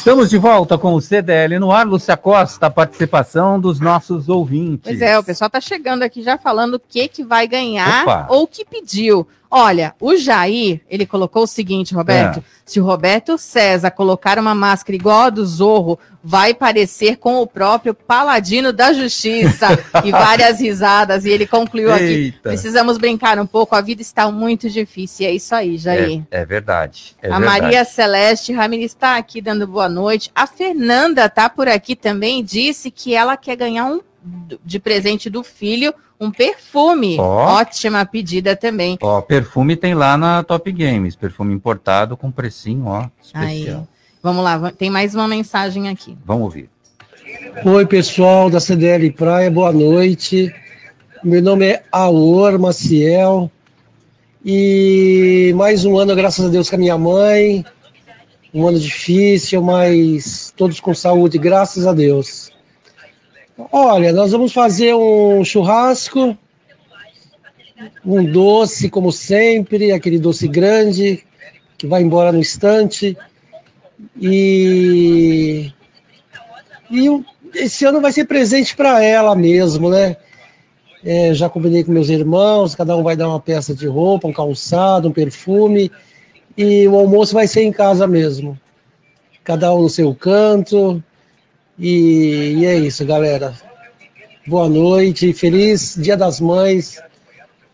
Estamos de volta com o CDL no ar. Lúcia Costa, a participação dos nossos ouvintes. Pois é, o pessoal está chegando aqui já falando o que, que vai ganhar Opa. ou o que pediu. Olha, o Jair, ele colocou o seguinte, Roberto: é. se o Roberto César colocar uma máscara igual a do Zorro, vai parecer com o próprio Paladino da Justiça. e várias risadas. E ele concluiu Eita. aqui: precisamos brincar um pouco, a vida está muito difícil. E é isso aí, Jair. É, é verdade. É a verdade. Maria Celeste Ramirez está aqui dando boa noite. A Fernanda está por aqui também, disse que ela quer ganhar um de presente do filho um perfume. Oh. Ótima pedida também. Ó, oh, perfume tem lá na Top Games, perfume importado com precinho, ó, especial. Aí. Vamos lá, tem mais uma mensagem aqui. Vamos ouvir. Oi, pessoal da CDL Praia, boa noite. Meu nome é Aor Maciel. E mais um ano, graças a Deus, com a minha mãe. Um ano difícil, mas todos com saúde, graças a Deus. Olha, nós vamos fazer um churrasco, um doce, como sempre, aquele doce grande, que vai embora no instante. E, e esse ano vai ser presente para ela mesmo, né? É, já combinei com meus irmãos, cada um vai dar uma peça de roupa, um calçado, um perfume, e o almoço vai ser em casa mesmo. Cada um no seu canto. E, e é isso, galera. Boa noite, feliz Dia das Mães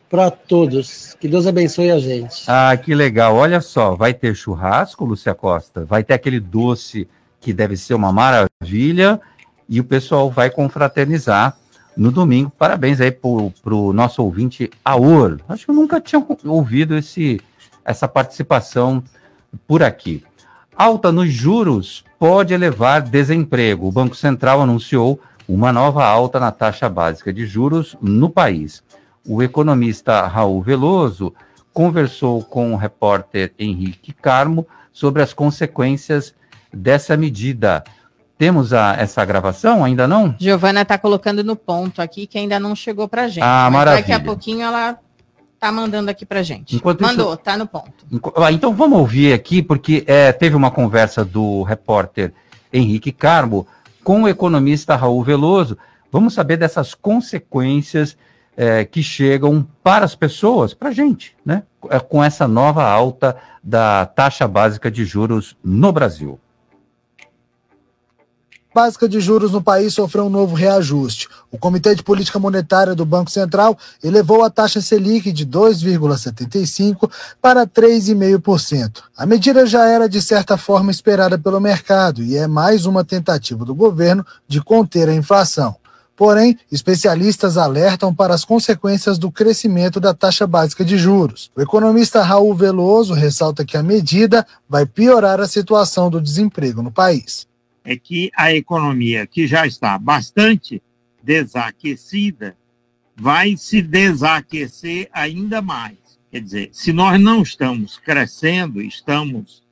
para todos. Que Deus abençoe a gente. Ah, que legal. Olha só, vai ter churrasco, Lúcia Costa, vai ter aquele doce que deve ser uma maravilha e o pessoal vai confraternizar no domingo. Parabéns aí para o nosso ouvinte Aor. Acho que eu nunca tinha ouvido esse, essa participação por aqui. Alta nos juros pode elevar desemprego. O Banco Central anunciou uma nova alta na taxa básica de juros no país. O economista Raul Veloso conversou com o repórter Henrique Carmo sobre as consequências dessa medida. Temos a, essa gravação? Ainda não? Giovana está colocando no ponto aqui que ainda não chegou para gente. Ah, maravilha. Daqui a pouquinho ela tá mandando aqui para gente. Enquanto Mandou, isso... tá no ponto. Ah, então vamos ouvir aqui, porque é, teve uma conversa do repórter Henrique Carmo com o economista Raul Veloso. Vamos saber dessas consequências é, que chegam para as pessoas, para a gente, né? É, com essa nova alta da taxa básica de juros no Brasil básica de juros no país sofreu um novo reajuste. O Comitê de Política Monetária do Banco Central elevou a taxa Selic de 2,75% para 3,5%. A medida já era, de certa forma, esperada pelo mercado e é mais uma tentativa do governo de conter a inflação. Porém, especialistas alertam para as consequências do crescimento da taxa básica de juros. O economista Raul Veloso ressalta que a medida vai piorar a situação do desemprego no país é que a economia, que já está bastante desaquecida, vai se desaquecer ainda mais. Quer dizer, se nós não estamos crescendo, estamos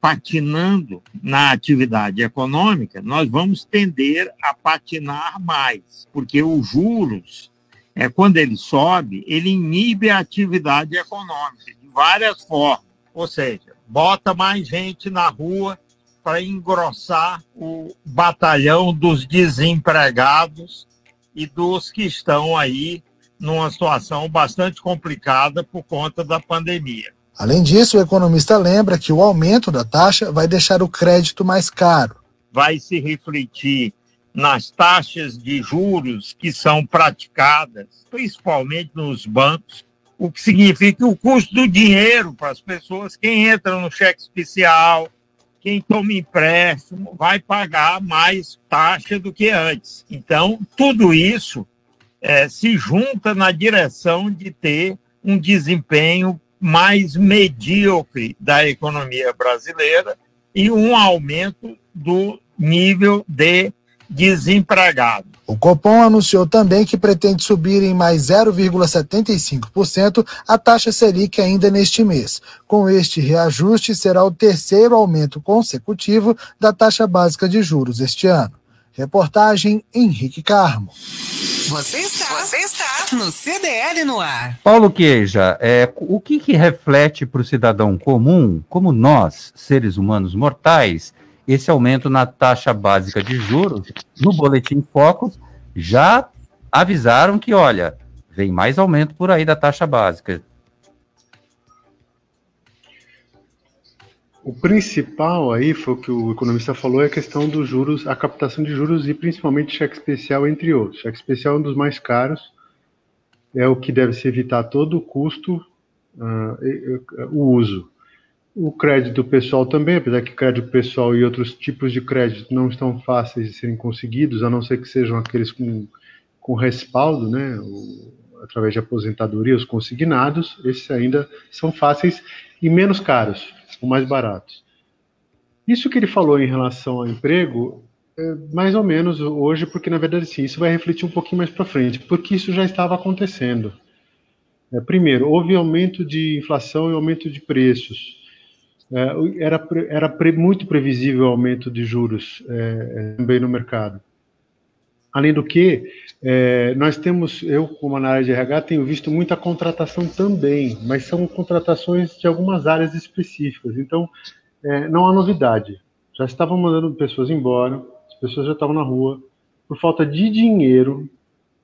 patinando na atividade econômica, nós vamos tender a patinar mais, porque os juros, é, quando ele sobe, ele inibe a atividade econômica de várias formas. Ou seja, bota mais gente na rua para engrossar o batalhão dos desempregados e dos que estão aí numa situação bastante complicada por conta da pandemia. Além disso, o economista lembra que o aumento da taxa vai deixar o crédito mais caro. Vai se refletir nas taxas de juros que são praticadas, principalmente nos bancos, o que significa o custo do dinheiro para as pessoas, quem entra no cheque especial, quem toma empréstimo vai pagar mais taxa do que antes. Então, tudo isso é, se junta na direção de ter um desempenho mais medíocre da economia brasileira e um aumento do nível de desempregado. O Copom anunciou também que pretende subir em mais 0,75% a taxa Selic ainda neste mês. Com este reajuste, será o terceiro aumento consecutivo da taxa básica de juros este ano. Reportagem Henrique Carmo. Você está, você está no CDL no ar. Paulo Queija, é, o que, que reflete para o cidadão comum, como nós, seres humanos mortais, esse aumento na taxa básica de juros, no Boletim Focus, já avisaram que, olha, vem mais aumento por aí da taxa básica. O principal aí foi o que o economista falou, é a questão dos juros, a captação de juros e principalmente cheque especial, entre outros. Cheque especial é um dos mais caros, é o que deve se evitar todo o custo, uh, o uso. O crédito pessoal também, apesar que crédito pessoal e outros tipos de crédito não estão fáceis de serem conseguidos, a não ser que sejam aqueles com, com respaldo, né, através de aposentadoria, os consignados, esses ainda são fáceis e menos caros, ou mais baratos. Isso que ele falou em relação ao emprego, é mais ou menos hoje, porque na verdade sim, isso vai refletir um pouquinho mais para frente, porque isso já estava acontecendo. É, primeiro, houve aumento de inflação e aumento de preços. É, era, era pre, muito previsível o aumento de juros é, é, também no mercado. Além do que, é, nós temos, eu como na área de RH, tenho visto muita contratação também, mas são contratações de algumas áreas específicas. Então, é, não há novidade. Já estavam mandando pessoas embora, as pessoas já estavam na rua, por falta de dinheiro,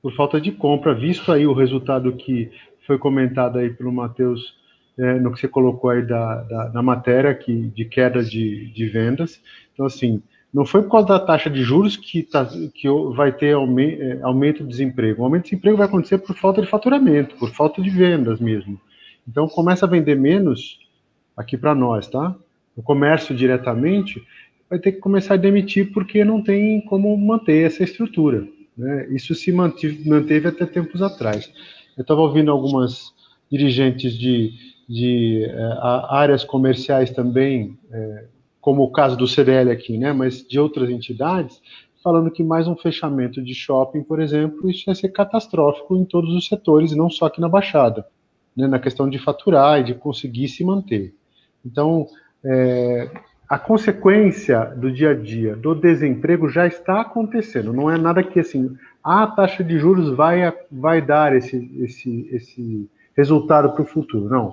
por falta de compra, visto aí o resultado que foi comentado aí pelo Matheus, é, no que você colocou aí da, da, da matéria, que, de queda de, de vendas. Então, assim, não foi por causa da taxa de juros que, tá, que vai ter aume, é, aumento do desemprego. O aumento do desemprego vai acontecer por falta de faturamento, por falta de vendas mesmo. Então, começa a vender menos aqui para nós, tá? O comércio diretamente vai ter que começar a demitir porque não tem como manter essa estrutura. Né? Isso se manteve até tempos atrás. Eu estava ouvindo algumas dirigentes de, de uh, áreas comerciais também, uh, como o caso do CDL aqui, né? mas de outras entidades, falando que mais um fechamento de shopping, por exemplo, isso ia ser catastrófico em todos os setores, não só aqui na Baixada, né? na questão de faturar e de conseguir se manter. Então, é, a consequência do dia a dia do desemprego já está acontecendo. Não é nada que assim, a taxa de juros vai, vai dar esse, esse, esse resultado para o futuro. Não.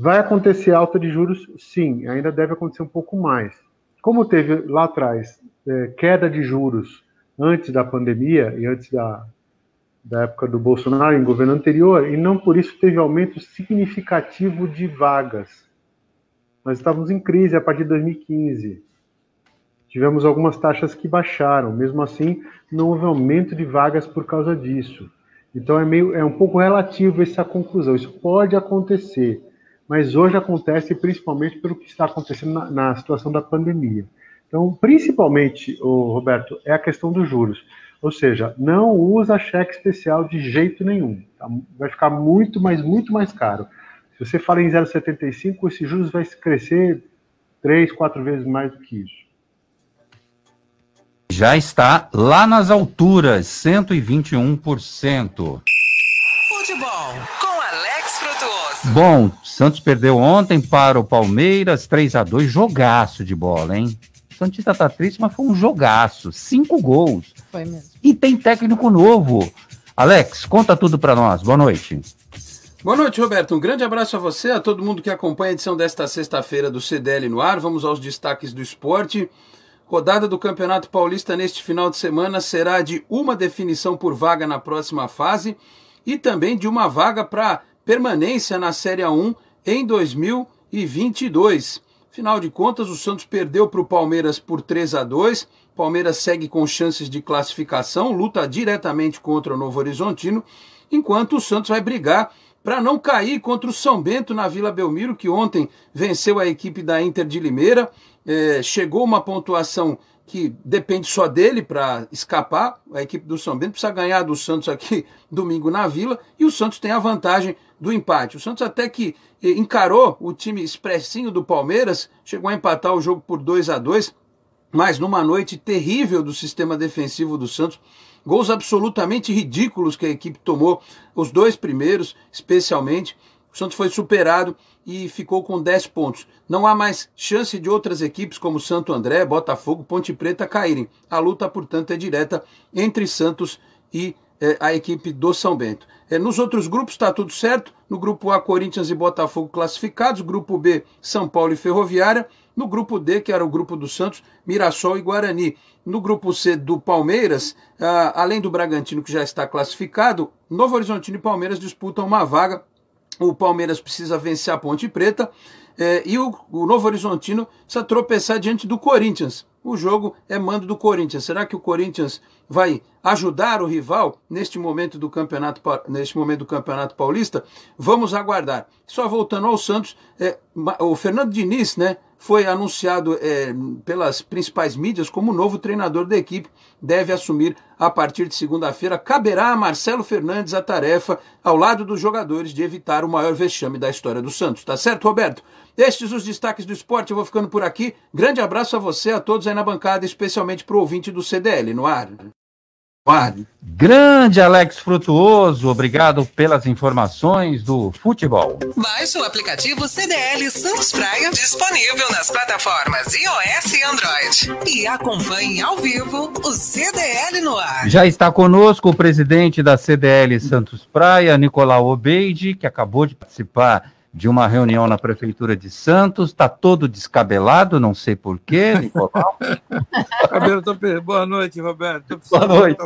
Vai acontecer alta de juros? Sim, ainda deve acontecer um pouco mais. Como teve lá atrás é, queda de juros antes da pandemia e antes da, da época do Bolsonaro, em governo anterior, e não por isso teve aumento significativo de vagas nós estávamos em crise a partir de 2015. Tivemos algumas taxas que baixaram, mesmo assim, não houve aumento de vagas por causa disso. Então é meio é um pouco relativo essa conclusão. Isso pode acontecer, mas hoje acontece principalmente pelo que está acontecendo na, na situação da pandemia. Então, principalmente, o Roberto, é a questão dos juros. Ou seja, não usa cheque especial de jeito nenhum. Tá? Vai ficar muito, mas muito mais caro. Se você fala em 0,75, esse juros vai crescer três, quatro vezes mais do que isso. Já está lá nas alturas, 121%. Futebol com Alex Frutuoso. Bom, Santos perdeu ontem para o Palmeiras, 3 a 2 jogaço de bola, hein? O Santista tá triste, mas foi um jogaço, cinco gols. Foi mesmo. E tem técnico novo. Alex, conta tudo para nós. Boa noite. Boa noite, Roberto. Um grande abraço a você, a todo mundo que acompanha a edição desta sexta-feira do CDL no ar. Vamos aos destaques do esporte. Rodada do Campeonato Paulista neste final de semana será de uma definição por vaga na próxima fase e também de uma vaga para permanência na Série A1 em 2022. Afinal de contas, o Santos perdeu para o Palmeiras por 3 a 2. Palmeiras segue com chances de classificação, luta diretamente contra o Novo Horizontino, enquanto o Santos vai brigar para não cair contra o São Bento na Vila Belmiro, que ontem venceu a equipe da Inter de Limeira. É, chegou uma pontuação que depende só dele para escapar. A equipe do São Bento precisa ganhar do Santos aqui domingo na Vila e o Santos tem a vantagem do empate. O Santos até que é, encarou o time expressinho do Palmeiras, chegou a empatar o jogo por 2 a 2 mas numa noite terrível do sistema defensivo do Santos, Gols absolutamente ridículos que a equipe tomou, os dois primeiros, especialmente. O Santos foi superado e ficou com 10 pontos. Não há mais chance de outras equipes como Santo André, Botafogo, Ponte Preta caírem. A luta, portanto, é direta entre Santos e é, a equipe do São Bento. É, nos outros grupos está tudo certo. No grupo A, Corinthians e Botafogo classificados. Grupo B, São Paulo e Ferroviária. No grupo D, que era o grupo do Santos, Mirassol e Guarani. No grupo C do Palmeiras, ah, além do Bragantino que já está classificado, Novo Horizontino e Palmeiras disputam uma vaga. O Palmeiras precisa vencer a Ponte Preta eh, e o, o Novo Horizontino precisa tropeçar diante do Corinthians. O jogo é mando do Corinthians. Será que o Corinthians vai ajudar o rival neste momento do campeonato, neste momento do campeonato paulista? Vamos aguardar. Só voltando ao Santos, é, o Fernando Diniz, né? Foi anunciado é, pelas principais mídias como novo treinador da equipe, deve assumir a partir de segunda-feira. Caberá a Marcelo Fernandes a tarefa, ao lado dos jogadores, de evitar o maior vexame da história do Santos. Tá certo, Roberto? Estes os destaques do esporte, eu vou ficando por aqui. Grande abraço a você, a todos aí na bancada, especialmente para o ouvinte do CDL no ar. Grande Alex Frutuoso, obrigado pelas informações do futebol. Baixe o aplicativo CDL Santos Praia, disponível nas plataformas iOS e Android. E acompanhe ao vivo o CDL no ar. Já está conosco o presidente da CDL Santos Praia, Nicolau Obeide, que acabou de participar de uma reunião na Prefeitura de Santos, está todo descabelado, não sei porquê, Nicolau. Boa noite, Roberto. Boa noite.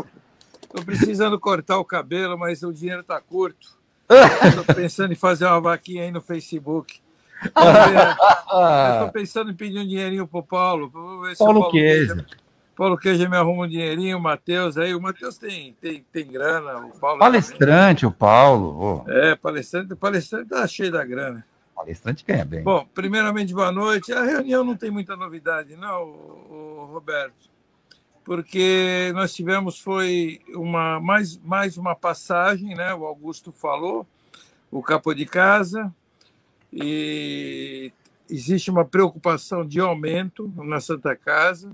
Tô precisando cortar o cabelo, mas o dinheiro tá curto. Estou pensando em fazer uma vaquinha aí no Facebook. Estou pensando em pedir um dinheirinho pro Paulo. Paulo, Paulo Queijo. Paulo Queijo me arruma um dinheirinho, o Matheus aí. O Matheus tem, tem, tem grana. O Paulo palestrante, também. o Paulo. Oh. É, palestrante. Palestrante tá cheio da grana. Palestrante ganha bem. Bom, primeiramente, boa noite. A reunião não tem muita novidade, não, Roberto porque nós tivemos foi uma mais, mais uma passagem, né? O Augusto falou, o capo de casa, e existe uma preocupação de aumento na Santa Casa.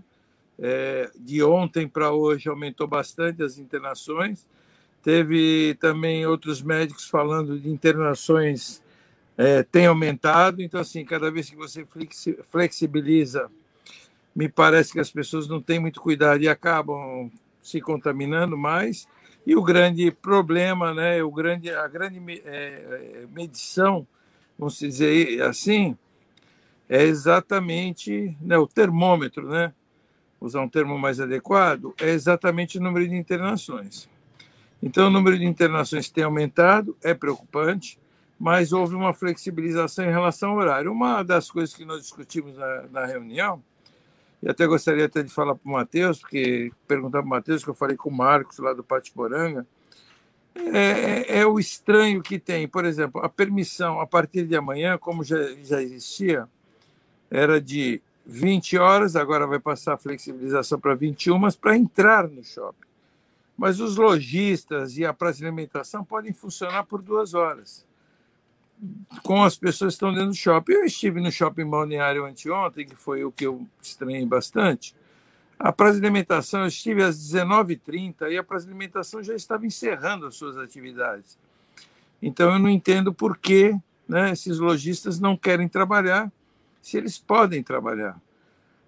É, de ontem para hoje aumentou bastante as internações. Teve também outros médicos falando de internações é, tem aumentado. Então, assim, cada vez que você flexibiliza me parece que as pessoas não têm muito cuidado e acabam se contaminando mais. E o grande problema, né, o grande, a grande é, medição, vamos dizer assim, é exatamente né, o termômetro, né? Usar um termo mais adequado, é exatamente o número de internações. Então, o número de internações tem aumentado, é preocupante, mas houve uma flexibilização em relação ao horário. Uma das coisas que nós discutimos na, na reunião e até gostaria até de falar para o Matheus, porque perguntar para o Matheus, que eu falei com o Marcos lá do Patiporanga, é, é, é, o estranho que tem. Por exemplo, a permissão a partir de amanhã, como já, já existia, era de 20 horas, agora vai passar a flexibilização para 21, mas para entrar no shopping. Mas os lojistas e a praça de alimentação podem funcionar por duas horas com as pessoas que estão dentro do shopping. Eu estive no shopping balneário anteontem, que foi o que eu estranhei bastante. A praça de alimentação, eu estive às 19h30 e a praça de alimentação já estava encerrando as suas atividades. Então, eu não entendo por que né, esses lojistas não querem trabalhar, se eles podem trabalhar.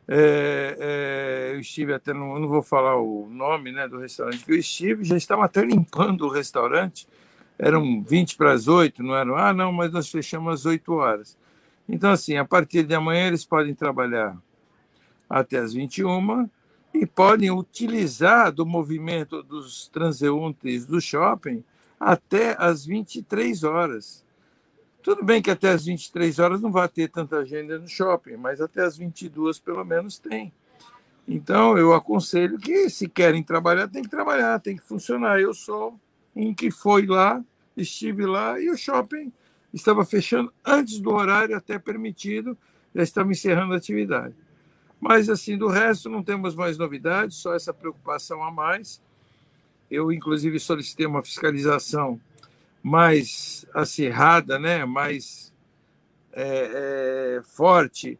É, é, eu estive até, no, não vou falar o nome né, do restaurante que eu estive, já estava até limpando o restaurante, eram 20 para as 8, não eram? Ah, não, mas nós fechamos às 8 horas. Então, assim, a partir de amanhã eles podem trabalhar até as 21 e podem utilizar do movimento dos transeuntes do shopping até as 23 horas. Tudo bem que até as 23 horas não vai ter tanta agenda no shopping, mas até as 22 pelo menos tem. Então, eu aconselho que, se querem trabalhar, tem que trabalhar, tem que funcionar. Eu sou um que foi lá estive lá e o shopping estava fechando antes do horário até permitido, já estava encerrando a atividade. Mas, assim, do resto, não temos mais novidades, só essa preocupação a mais. Eu, inclusive, solicitei uma fiscalização mais acirrada, né? mais é, é, forte,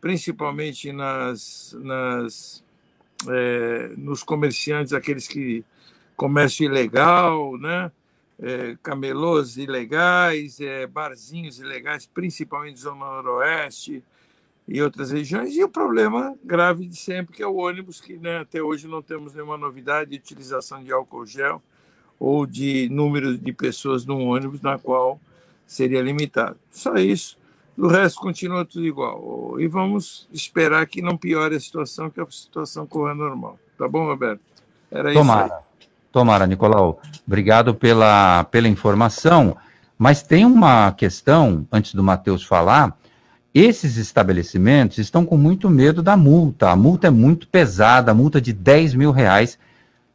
principalmente nas, nas, é, nos comerciantes, aqueles que comércio ilegal, né? é, camelôs ilegais, é, barzinhos ilegais, principalmente Zona Noroeste e outras regiões, e o problema grave de sempre, que é o ônibus, que né, até hoje não temos nenhuma novidade de utilização de álcool gel ou de número de pessoas num ônibus na qual seria limitado. Só isso. Do resto, continua tudo igual. E vamos esperar que não piore a situação, que a situação corra normal. Tá bom, Roberto? Era Tomara. isso. Aí. Tomara, Nicolau. Obrigado pela, pela informação. Mas tem uma questão, antes do Matheus falar, esses estabelecimentos estão com muito medo da multa. A multa é muito pesada, a multa de 10 mil reais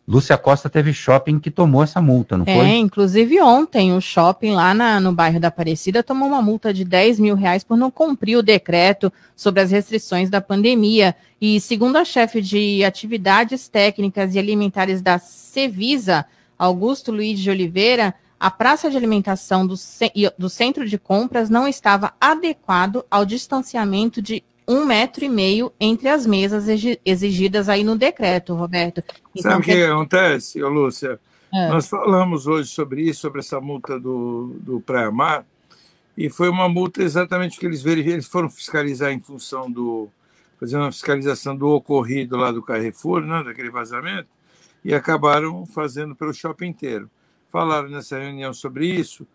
Lúcia Costa teve shopping que tomou essa multa, não é, foi? É, inclusive ontem o shopping lá na, no bairro da Aparecida tomou uma multa de 10 mil reais por não cumprir o decreto sobre as restrições da pandemia. E segundo a chefe de atividades técnicas e alimentares da Cevisa, Augusto Luiz de Oliveira, a praça de alimentação do, do centro de compras não estava adequado ao distanciamento de um metro e meio entre as mesas exigidas aí no decreto, Roberto. Então, Sabe o que, que acontece, Lúcia? É. Nós falamos hoje sobre isso, sobre essa multa do, do Praia Mar, e foi uma multa exatamente que eles verificaram, eles foram fiscalizar em função do, fazer uma fiscalização do ocorrido lá do Carrefour, né, daquele vazamento, e acabaram fazendo pelo shopping inteiro. Falaram nessa reunião sobre isso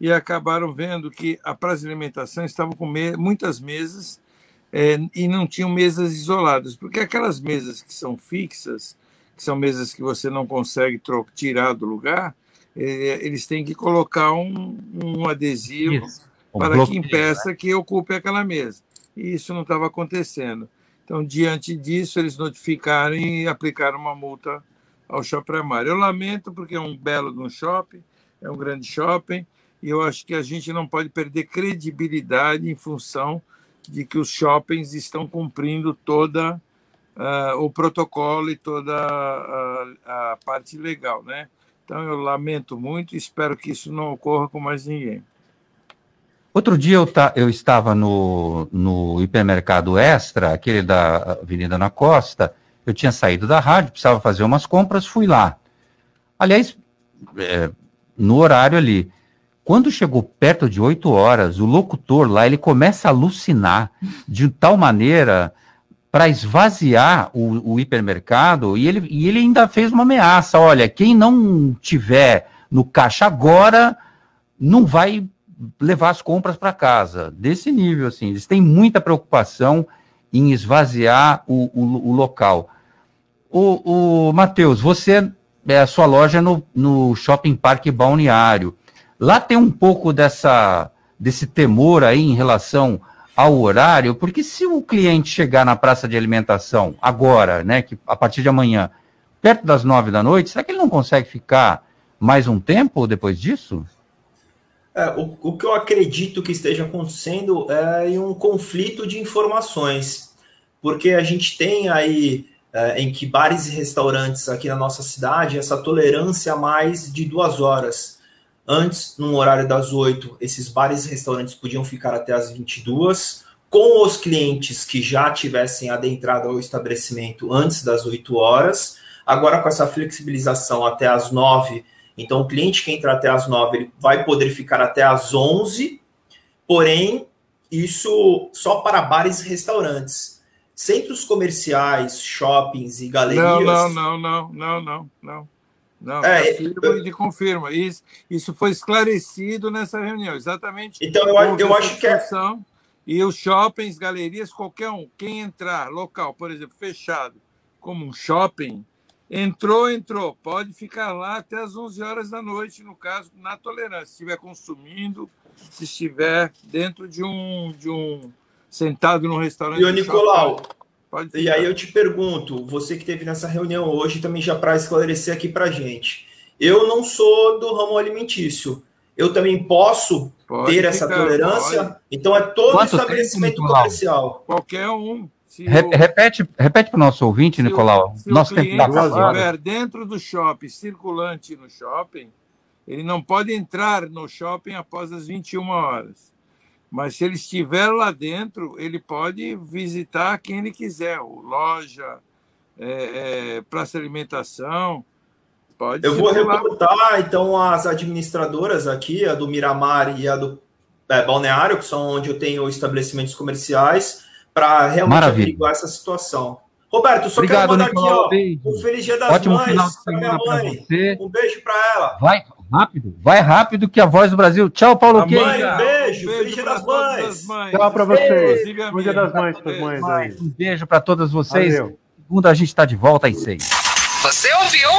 e acabaram vendo que a praça de alimentação estava com me muitas mesas é, e não tinham mesas isoladas, porque aquelas mesas que são fixas, que são mesas que você não consegue tirar do lugar, é, eles têm que colocar um, um adesivo isso, um para bloqueio, que impeça né? que ocupe aquela mesa. E isso não estava acontecendo. Então, diante disso, eles notificaram e aplicaram uma multa ao Shopping Amar. Eu lamento porque é um belo de um shopping, é um grande shopping, e eu acho que a gente não pode perder credibilidade em função de que os shoppings estão cumprindo toda uh, o protocolo e toda a, a, parte legal, né? Então eu lamento muito e espero que isso não ocorra com mais ninguém. Outro dia eu, eu estava no, no hipermercado Extra, aquele da Avenida na Costa, eu tinha saído da rádio, precisava fazer umas compras, fui lá. Aliás, é, no horário ali. Quando chegou perto de 8 horas, o locutor lá, ele começa a alucinar de tal maneira para esvaziar o, o, hipermercado e ele, e ele ainda fez uma ameaça: olha, quem não tiver no caixa agora não vai levar as compras para casa. Desse nível, assim, eles têm muita preocupação em esvaziar o, o, o local. O, o Matheus, você, é a sua loja no, no Shopping Parque Balneário. Lá tem um pouco dessa, desse temor aí em relação ao horário, porque se o cliente chegar na praça de alimentação agora, né, que a partir de amanhã, perto das nove da noite, será que ele não consegue ficar mais um tempo depois disso? É, o, o, que eu acredito que esteja acontecendo é um conflito de informações, porque a gente tem aí é, em que bares e restaurantes aqui na nossa cidade essa tolerância a mais de duas horas. Antes, no horário das oito, esses bares e restaurantes podiam ficar até as 22, com os clientes que já tivessem adentrado ao estabelecimento antes das 8 horas. Agora, com essa flexibilização até as 9 então, o cliente que entra até as 9 ele vai poder ficar até as 11, porém, isso só para bares e restaurantes. Centros comerciais, shoppings e galerias. Não, não, não, não, não, não, não. Não, é, confirma e confirma. Isso, isso foi esclarecido nessa reunião, exatamente. Então, eu, eu acho que é. E os shoppings, galerias, qualquer um, quem entrar, local, por exemplo, fechado, como um shopping, Entrou, entrou. Pode ficar lá até as 11 horas da noite, no caso, na tolerância. Se estiver consumindo, se estiver dentro de um, de um sentado num restaurante. E o Nicolau, e aí eu te pergunto, você que teve nessa reunião hoje, também já para esclarecer aqui para gente. Eu não sou do ramo alimentício. Eu também posso pode ter ficar, essa tolerância? Pode. Então é todo Quanto estabelecimento tempo, comercial. Qualquer um. Re o, repete repete para o nosso ouvinte, Nicolau. Se Nosso o tempo estiver dentro do shopping, circulante no shopping, ele não pode entrar no shopping após as 21 horas. Mas se ele estiver lá dentro, ele pode visitar quem ele quiser, loja, é, é, praça de alimentação. Pode Eu vou reportar, então, as administradoras aqui, a do Miramar e a do é, Balneário, que são onde eu tenho estabelecimentos comerciais, para realmente Maravilha. averiguar essa situação. Roberto, só Obrigado, quero mandar Nicolau, aqui, ó, um feliz dia das Ótimo mães final de semana para você. Um beijo para ela. Vai rápido, vai rápido que a voz do Brasil. Tchau, Paulo Queijo. Mãe, um beijo, beijo feliz dia das mães. mães. Tchau para vocês. Bom dia das mães para mães. Aí. Um beijo para todas vocês. Valeu. Segunda a gente está de volta às seis. Você ouviu?